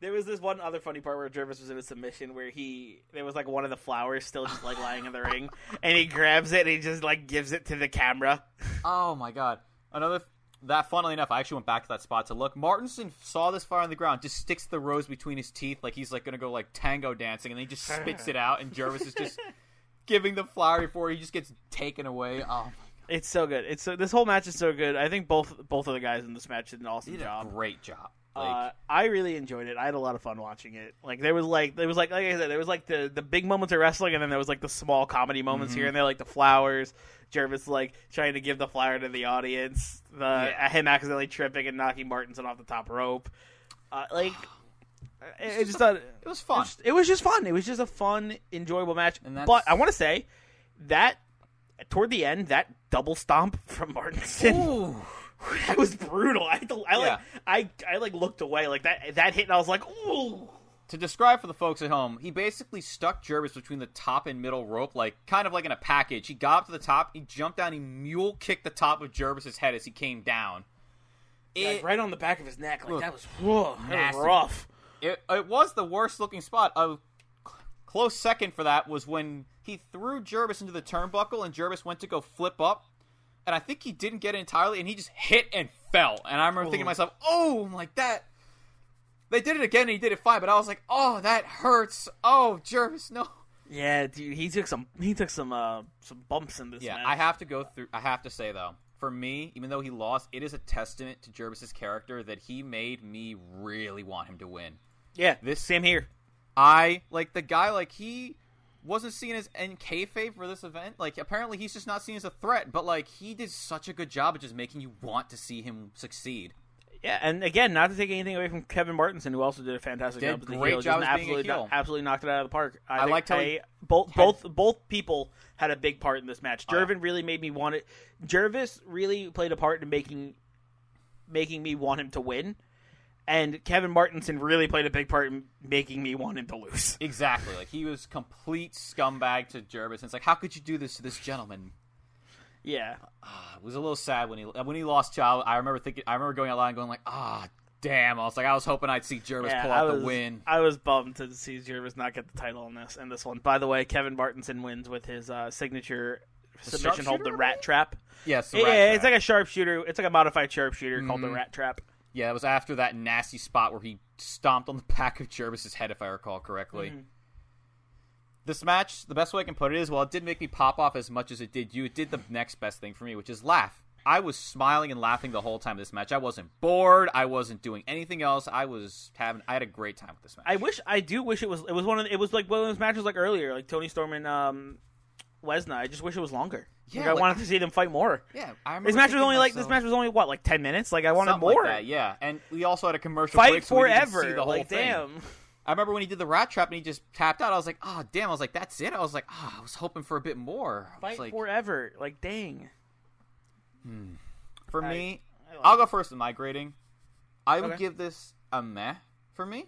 Speaker 1: There was this one other funny part where Jervis was in a submission where he there was like one of the flowers still just like lying in the ring, and he grabs it and he just like gives it to the camera.
Speaker 2: Oh my god. Another that funnily enough, I actually went back to that spot to look. Martinson saw this fire on the ground, just sticks the rose between his teeth like he's like gonna go like tango dancing and then he just spits it out and Jervis is just giving the flower before he just gets taken away. Oh
Speaker 1: It's so good. It's so this whole match is so good. I think both both of the guys in this match did an awesome
Speaker 2: he did a
Speaker 1: job.
Speaker 2: great job. Like
Speaker 1: Uh, I really enjoyed it. I had a lot of fun watching it. Like there was like there was like like I said there was like the the big moments of wrestling, and then there was like the small comedy moments
Speaker 2: Mm-hmm.
Speaker 1: here and there, like the flowers. Jervis like trying to give the flower to the audience. The
Speaker 2: Yeah.
Speaker 1: him accidentally tripping and knocking Martinson off the top rope. Uh, like I, I just thought
Speaker 2: it was fun.
Speaker 1: It was, it was just fun. It was just a fun, enjoyable match. But I want to say that toward the end, that double stomp from Martinson
Speaker 2: Ooh.
Speaker 1: that was brutal. I, to, I like. I I like looked away like that that hit and I was like, ooh.
Speaker 2: To describe for the folks at home, he basically stuck Jervis between the top and middle rope, like kind of like in a package. He got up to the top, he jumped down, he mule kicked the top of Jervis's head as he came down. It,
Speaker 1: Like, right on the back of his neck. Like
Speaker 2: Look,
Speaker 1: that was, whoa, that was rough.
Speaker 2: it, it was the worst looking spot. A close second for that was when he threw Jervis into the turnbuckle and Jervis went to go flip up. And I think he didn't get it entirely, and he just hit and fell. And I remember thinking to myself, "Oh, I'm like that." They did it again, and he did it fine. But I was like, "Oh, that hurts." Oh, Jervis, no.
Speaker 1: Yeah, dude, he took some he took some uh some bumps in this
Speaker 2: Yeah,
Speaker 1: match.
Speaker 2: I have to go through. I have to say though, for me, even though he lost, it is a testament to Jervis's character that he made me really want him to win.
Speaker 1: yeah,
Speaker 2: this-
Speaker 1: same here.
Speaker 2: I like the guy. Like he wasn't seen as in kayfabe for this event. Like apparently he's just not seen as a threat. But like he did such a good job of just making you want to see him succeed.
Speaker 1: Yeah, and again, not to take anything away from Kevin Martinson, who also did a fantastic
Speaker 2: Did
Speaker 1: job as the
Speaker 2: great
Speaker 1: heel,
Speaker 2: job
Speaker 1: just
Speaker 2: as being a
Speaker 1: absolutely,
Speaker 2: heel.
Speaker 1: absolutely knocked it out of the park. I,
Speaker 2: I liked how
Speaker 1: I- both
Speaker 2: had-
Speaker 1: both both people had a big part in this match.
Speaker 2: Oh.
Speaker 1: Jervin really made me want it. Jervis really played a part in making making me want him to win, and Kevin Martinson really played a big part in making me want him to lose.
Speaker 2: Exactly. Like he was complete scumbag to Jervis. And it's like, how could you do this to this gentleman?
Speaker 1: Yeah,
Speaker 2: It was a little sad when he when he lost Child. I remember thinking. I remember going out loud and going like, ah, damn. I was like, I was hoping I'd see Jervis
Speaker 1: yeah.
Speaker 2: pull out
Speaker 1: was
Speaker 2: the win.
Speaker 1: I was bummed to see Jervis not get the title in this in this one. By the way, Kevin Martinson wins with his uh, signature submission hold, the Rat Trap.
Speaker 2: Yes,
Speaker 1: Yeah, it's
Speaker 2: trap. Mm-hmm.
Speaker 1: like a sharpshooter. It's like a modified sharpshooter called the Rat Trap.
Speaker 2: Yeah, it was after that nasty spot where he stomped on the back of Jervis's head, if I recall correctly.
Speaker 1: Mm-hmm.
Speaker 2: This match, the best way I can put it is, well, it didn't make me pop off as much as it did you, it did the next best thing for me, which is laugh. I was smiling and laughing the whole time of this match. I wasn't bored. I wasn't doing anything else. I was having. I had a great time with this match.
Speaker 1: I wish I do wish it was it was one of the, it was like one of those matches like earlier like Toni Storm and um Lesnar. I just wish it was longer.
Speaker 2: Yeah,
Speaker 1: Like, I
Speaker 2: like-
Speaker 1: wanted to see them fight more.
Speaker 2: yeah, I remember
Speaker 1: This match was only like this match was only what like ten minutes. Like I wanted
Speaker 2: something
Speaker 1: more.
Speaker 2: Like that, yeah, and we also had a commercial
Speaker 1: Fight
Speaker 2: break, so
Speaker 1: forever.
Speaker 2: see the whole
Speaker 1: like
Speaker 2: thing.
Speaker 1: damn.
Speaker 2: I remember when he did the rat trap and he just tapped out. I was like, oh damn! I was like, that's it. I was like, oh, I was hoping for a bit more.
Speaker 1: Fight
Speaker 2: like,
Speaker 1: forever. Like dang. Hmm.
Speaker 2: For
Speaker 1: I-
Speaker 2: me,
Speaker 1: I like
Speaker 2: I'll go first in my grading. I would give this a meh for me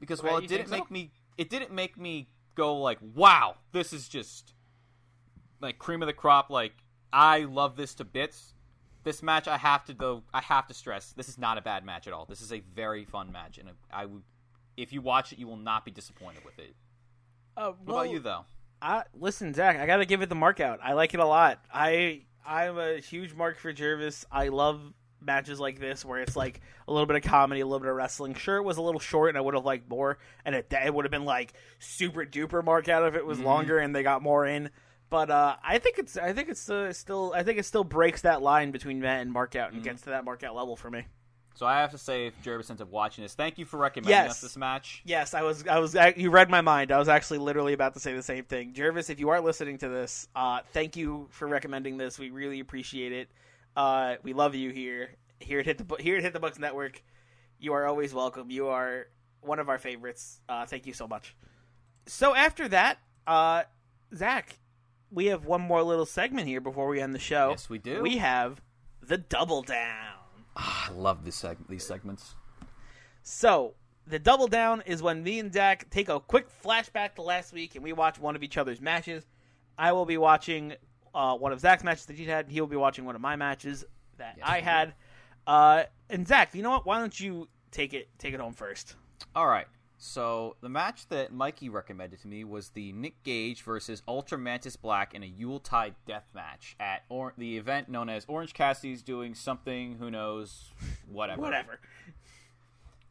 Speaker 2: because
Speaker 1: Okay,
Speaker 2: while it didn't make
Speaker 1: so?
Speaker 2: me, it didn't make me go like, wow, this is just like cream of the crop. Like I love this to bits. This match, I have to though, I have to stress, this is not a bad match at all. This is a very fun match, and I would, if you watch it, you will not be disappointed with it.
Speaker 1: Uh,
Speaker 2: What about you though?
Speaker 1: I, listen, Zach, I gotta give it the mark out. I like it a lot. I I'm a huge mark for Jervis. I love matches like this where it's like a little bit of comedy, a little bit of wrestling. Sure, it was a little short, and I would have liked more, and it, it would have been like super duper mark out if it was longer and they got more in. But uh, I think it's I think it's uh, still I think it still breaks that line between that and mark out and gets to that mark out level for me.
Speaker 2: So I have to say, if Jervis ends up watching this, thank you for recommending
Speaker 1: Yes.
Speaker 2: us this match.
Speaker 1: Yes, I was. I was. You read my mind. I was actually literally about to say the same thing. Jervis, if you are listening to this, uh, thank you for recommending this. We really appreciate it. Uh, we love you here. Here at Hit the here at Hit the Books Network. You are always welcome. You are one of our favorites. Uh, thank you so much. So after that, uh, Zach, we have one more little segment here before we end the show.
Speaker 2: Yes, we do.
Speaker 1: We have the double down.
Speaker 2: I love this seg- these segments.
Speaker 1: So the double down is when me and Zach take a quick flashback to last week and we watch one of each other's matches. I will be watching uh, one of Zach's matches that he had. He will be watching one of my matches that
Speaker 2: Yes,
Speaker 1: I had. Uh, and Zach, you know what? Why don't you take it take it home first?
Speaker 2: All right. So the match that Mikey recommended to me was the Nick Gage versus Ultra Mantis Black in a Yuletide death match at or- the event known as Orange Cassidy's doing something. Who knows? Whatever.
Speaker 1: Whatever.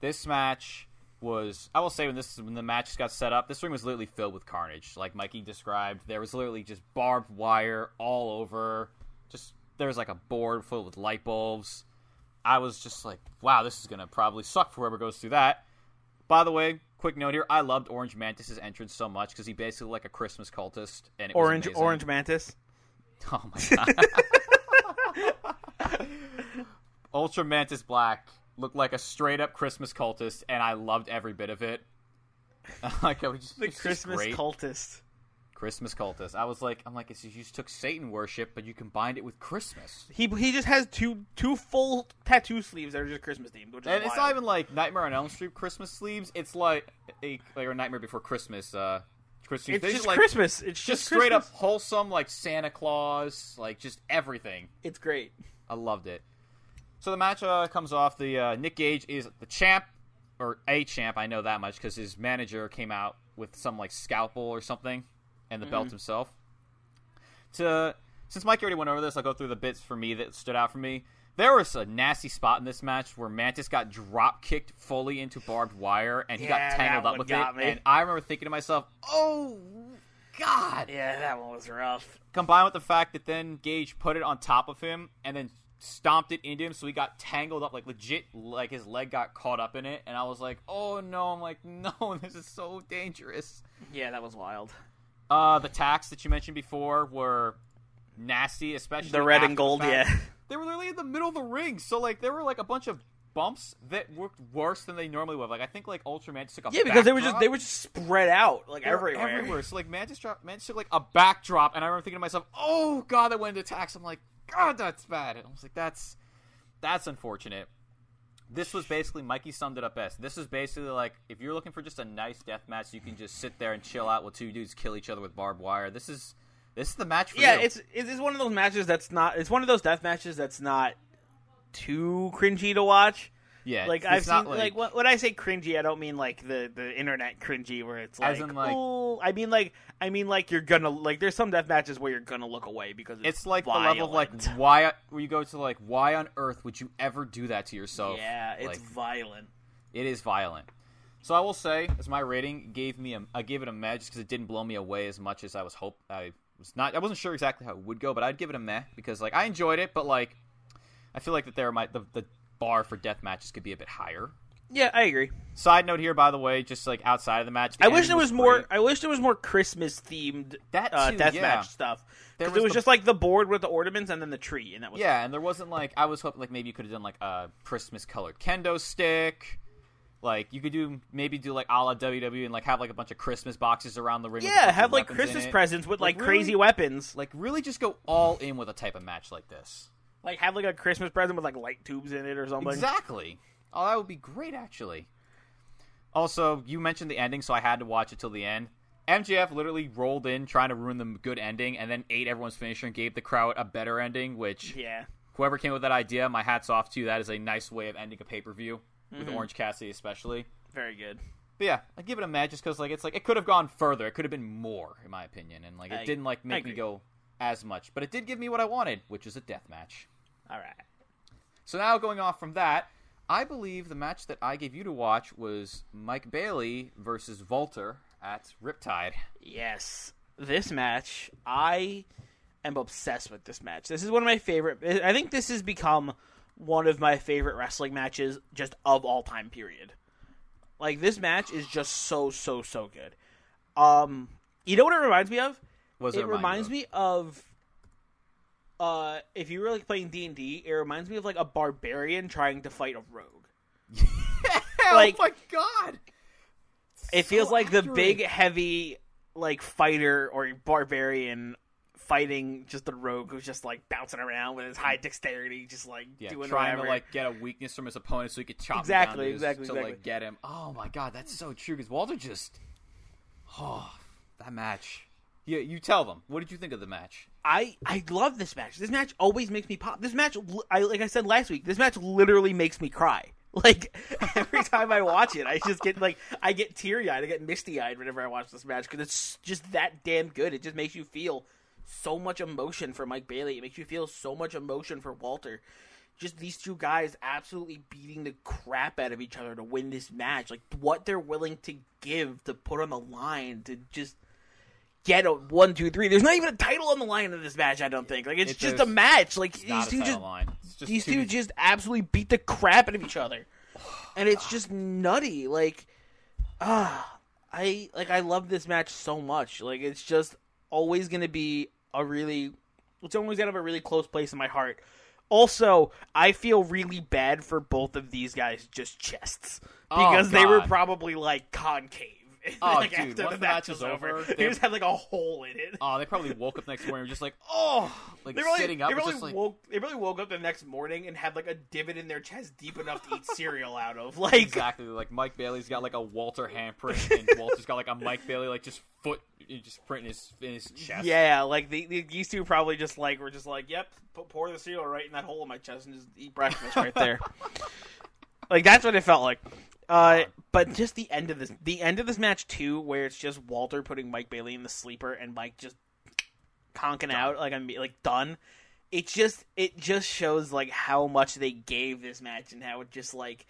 Speaker 2: This match was. I will say when this when the match got set up, this ring was literally filled with carnage. Like Mikey described, there was literally just barbed wire all over. Just there was like a board filled with light bulbs. I was just like, wow, this is gonna probably suck for whoever goes through that. By the way, quick note here: I loved Orange Mantis's entrance so much because he basically like a Christmas cultist, and it
Speaker 1: Orange. Orange Mantis.
Speaker 2: Oh my god. Ultra Mantis Black looked like a straight up Christmas cultist, and I loved every bit of it. like it was just,
Speaker 1: The Christmas cultist.
Speaker 2: Christmas cultist. I was like, I'm like, it's, you just took Satan worship, but you combined it with Christmas.
Speaker 1: He he just has two two full tattoo sleeves that are just Christmas themed,
Speaker 2: And it's not even like Nightmare on Elm Street Christmas sleeves. It's like a like a Nightmare Before Christmas. Uh, Christmas.
Speaker 1: It's just
Speaker 2: like,
Speaker 1: Christmas. It's
Speaker 2: Just
Speaker 1: just
Speaker 2: straight
Speaker 1: Christmas.
Speaker 2: up wholesome, like Santa Claus, like just everything.
Speaker 1: It's great.
Speaker 2: I loved it. So the match uh, comes off. The uh, Nick Gage is the champ, or a champ. I know that much because his manager came out with some like scalpel or something, and the belt mm-hmm. himself. To since Mike already went over this, I'll go through the bits for me that stood out for me. There was a nasty spot in this match where Mantis got drop kicked fully into barbed wire, and he
Speaker 1: Yeah,
Speaker 2: got tangled up with it.
Speaker 1: me.
Speaker 2: And I remember thinking to myself, "Oh God!"
Speaker 1: Yeah, that one was rough.
Speaker 2: combined with the fact that then Gage put it on top of him and then stomped it into him, so he got tangled up, like legit, like his leg got caught up in it, and I was like, "Oh no!" I'm like, "No, this is so dangerous."
Speaker 1: Yeah, that was wild.
Speaker 2: Uh, the tacks that you mentioned before were nasty, especially
Speaker 1: The red and gold,
Speaker 2: fact.
Speaker 1: yeah.
Speaker 2: They were literally in the middle of the ring, so like there were like a bunch of bumps that worked worse than they normally would. Like I think like Ultraman just took a
Speaker 1: Yeah, because they were just they were just spread out like everywhere.
Speaker 2: everywhere. So like Mantis drop, Mantis took like a backdrop, and I remember thinking to myself, "Oh God, that went into attacks." I'm like, "God, that's bad." I was like, "That's that's unfortunate." This was basically Mikey summed it up best. This is basically like if you're looking for just a nice death match, you can just sit there and chill out while two dudes kill each other with barbed wire. This is this is the match for
Speaker 1: Yeah,
Speaker 2: you.
Speaker 1: it's it's one of those matches that's not. It's one of those death matches that's not too cringy to watch.
Speaker 2: Yeah.
Speaker 1: Like
Speaker 2: it's
Speaker 1: I've
Speaker 2: not
Speaker 1: seen, like, when, when I say cringy, I don't mean like the the internet cringy where it's
Speaker 2: As
Speaker 1: like,
Speaker 2: in, like-
Speaker 1: "Ooh," I mean like I mean like you're gonna like there's some death matches where you're gonna look away because it's,
Speaker 2: It's like the level of like why where you go to like why on earth would you ever do that to yourself?
Speaker 1: yeah, it's
Speaker 2: Like,
Speaker 1: violent.
Speaker 2: It is violent. So I will say, as my rating gave me, a, I gave it a meh just because it didn't blow me away as much as I was hope. I was not. I wasn't sure exactly how it would go, but I'd give it a meh because like I enjoyed it, but like I feel like that there might the, the bar for death matches could be a bit higher.
Speaker 1: Yeah, I agree.
Speaker 2: Side note here, by the way, just like outside of the match, the
Speaker 1: I wish there was more. I wish there was more Christmas themed
Speaker 2: That
Speaker 1: uh,
Speaker 2: too,
Speaker 1: death
Speaker 2: yeah.
Speaker 1: match stuff.
Speaker 2: There
Speaker 1: Because
Speaker 2: was
Speaker 1: it was
Speaker 2: the-
Speaker 1: just like the board with the ornaments and then the tree, and that was
Speaker 2: Yeah, and there wasn't like I was hoping like maybe you could have done like a Christmas colored kendo stick. Like you could do maybe do like a la WWE and like have like a bunch of Christmas boxes around the ring.
Speaker 1: Yeah, have like Christmas presents with like,
Speaker 2: Like,
Speaker 1: crazy weapons.
Speaker 2: Like really just go all in with a type of match like this.
Speaker 1: Like have like a Christmas present with like light tubes in it or something.
Speaker 2: Exactly. Oh, that would be great actually. Also, you mentioned the ending, so I had to watch it till the end. MJF literally rolled in trying to ruin the good ending and then ate everyone's finisher and gave the crowd a better ending, which
Speaker 1: Yeah.
Speaker 2: whoever came with that idea, my hat's off to you. That is a nice way of ending a pay per view with
Speaker 1: Mm-hmm.
Speaker 2: Orange Cassidy, especially.
Speaker 1: Very good.
Speaker 2: But yeah, I give it a match just because like it's like it could have gone further. It could have been more, in my opinion, and like it
Speaker 1: I-
Speaker 2: didn't like make me go as much, but it did give me what I wanted, which is a death match.
Speaker 1: All right.
Speaker 2: So now going off from that, I believe the match that I gave you to watch was Mike Bailey versus Walter at Riptide.
Speaker 1: Yes. This match, I am obsessed with this match. This is one of my favorite. I think this has become one of my favorite wrestling matches just of all time. Period. Like this match is just so so so good. Um, you know what it reminds me of?
Speaker 2: Was
Speaker 1: it reminds me of uh if you were like playing D&D, it reminds me of like a barbarian trying to fight a rogue. like-
Speaker 2: oh my god!
Speaker 1: It feels
Speaker 2: So
Speaker 1: like the big heavy like fighter or barbarian fighting just the rogue who's just like bouncing around with his high dexterity just like
Speaker 2: Yeah,
Speaker 1: doing
Speaker 2: trying
Speaker 1: whatever.
Speaker 2: to like get a weakness from his opponent so he could chop him
Speaker 1: Exactly,
Speaker 2: to, his-
Speaker 1: exactly,
Speaker 2: to
Speaker 1: exactly.
Speaker 2: like get him. Oh my god, that's so true. Because Walter just, oh, that match. Yeah, you tell them. What did you think of the match?
Speaker 1: I I love this match. This match always makes me pop. This match, I like I said last week. This match literally makes me cry. Like every time I watch it, I just get like I get teary eyed. I get misty eyed whenever I watch this match because it's just that damn good. It just makes you feel so much emotion for Mike Bailey. It makes you feel so much emotion for Walter. Just these two guys absolutely beating the crap out of each other to win this match. Like what they're willing to give to put on the line to just get a one, two, three. There's not even a title on the line in this match. I don't think. Like it's
Speaker 2: It-
Speaker 1: just a
Speaker 2: there's-
Speaker 1: match. Like these two just.
Speaker 2: It's just
Speaker 1: these
Speaker 2: two
Speaker 1: two just absolutely beat the crap out of each other, and it's just nutty. Like ah, I like I love this match so much. Like it's just always gonna be a really. It's always gonna have a really close place in my heart. Also, I feel really bad for both of these guys' just chests
Speaker 2: Oh,
Speaker 1: because they were probably like concave
Speaker 2: Oh,
Speaker 1: like,
Speaker 2: dude,
Speaker 1: after
Speaker 2: once
Speaker 1: the match
Speaker 2: match
Speaker 1: was over,
Speaker 2: over, they-
Speaker 1: just had like a hole in it.
Speaker 2: Oh, they probably woke up next morning and were just like, oh, like
Speaker 1: they really,
Speaker 2: sitting up,
Speaker 1: they really
Speaker 2: just like,
Speaker 1: woke. They really woke up the next morning and had like a divot in their chest deep enough to eat cereal out of. Like,
Speaker 2: exactly like Mike Bailey's got like a Walter handprint, and Walter's got like a Mike Bailey like just foot, just print in his in his chest.
Speaker 1: yeah, like the, the, these two probably just like were just like, yep, pour the cereal right in that hole in my chest and just eat breakfast right there. Like that's what it felt like. Uh, but just the end of this, the end of this match too, where it's just Walter putting Mike Bailey in the sleeper and Mike just conking out like I'm like done. It just it just shows like how much they gave this match and how it just like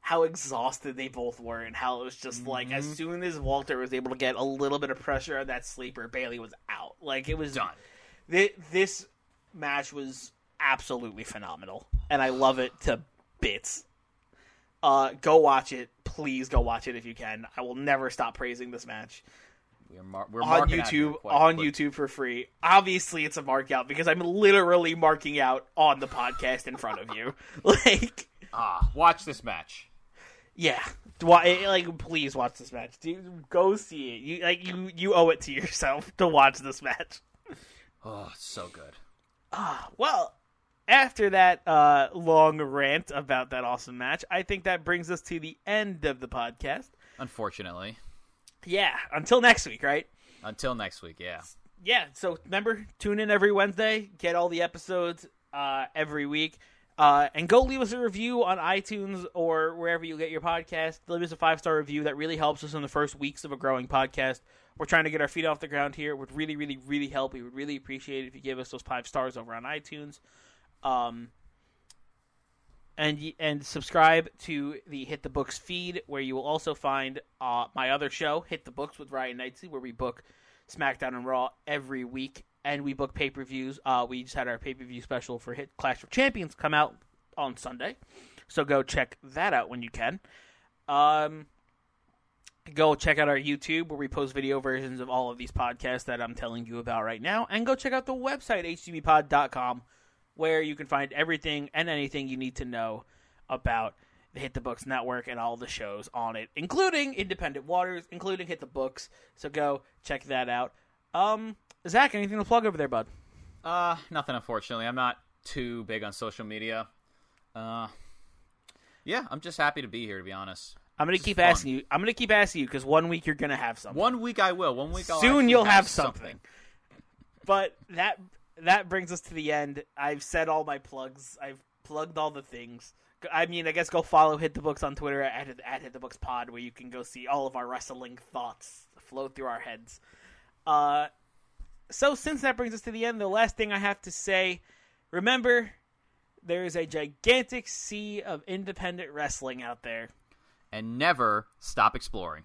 Speaker 1: how exhausted they both were and how it was just like as soon as Walter was able to get a little bit of pressure on that sleeper, Bailey was out. Like it was
Speaker 2: Done.
Speaker 1: Thi- This match was absolutely phenomenal, and I love it to bits. Uh, go watch it, please. Go watch it if you can. I will never stop praising this match
Speaker 2: We're, mar- we're
Speaker 1: on YouTube on
Speaker 2: quick.
Speaker 1: YouTube for free. Obviously, it's a mark out because I'm literally marking out on the podcast in front of you. Like,
Speaker 2: Ah, watch this match.
Speaker 1: yeah. Like, please watch this match. Dude, go see it. You like you you owe it to yourself to watch this match.
Speaker 2: Oh, so good.
Speaker 1: Ah, Well, after that uh, long rant about that awesome match, I think that brings us to the end of the podcast.
Speaker 2: Unfortunately,
Speaker 1: Yeah, until next week, right?
Speaker 2: until next week. Yeah.
Speaker 1: yeah, so remember, tune in every Wednesday, get all the episodes uh, every week, uh, and go leave us a review on iTunes or wherever you get your podcast. Leave us a five star review. That really helps us in the first weeks of a growing podcast. We're trying to get our feet off the ground here. It would really, really, really help. We would really appreciate it if you give us those five stars over on iTunes. Um, and and subscribe to the Hit the Books feed, where you will also find uh, my other show, Hit the Books with Ryan Knightsey, where we book SmackDown and Raw every week, and we book pay per views. Uh, we just had our pay per view special for Hit Clash of Champions come out on Sunday, so go check that out when you can. Um, go check out our YouTube where we post video versions of all of these podcasts that I'm telling you about right now, and go check out the website htbpod.com where you can find everything and anything you need to know about the Hit the Books network and all the shows on it, including Independent Waters, including Hit the Books. So go check that out. Um, Zach, anything to plug over there, bud?
Speaker 2: Uh, nothing. Unfortunately, I'm not too big on social media. Uh, yeah, I'm just happy to be here. To be honest,
Speaker 1: I'm gonna
Speaker 2: This is
Speaker 1: keep asking you. I'm gonna keep asking you because one week you're gonna have something.
Speaker 2: one week I will. One week I'll
Speaker 1: Soon you'll
Speaker 2: have,
Speaker 1: have something. But that that brings us to the end. I've said all my plugs. I've plugged all the things. I mean, I guess go follow Hit the Books on Twitter at, at Hit the Books Pod, where you can go see all of our wrestling thoughts flow through our heads. Uh, so since that brings us to the end, the last thing I have to say, remember, there is a gigantic sea of independent wrestling out there.
Speaker 2: and never stop exploring.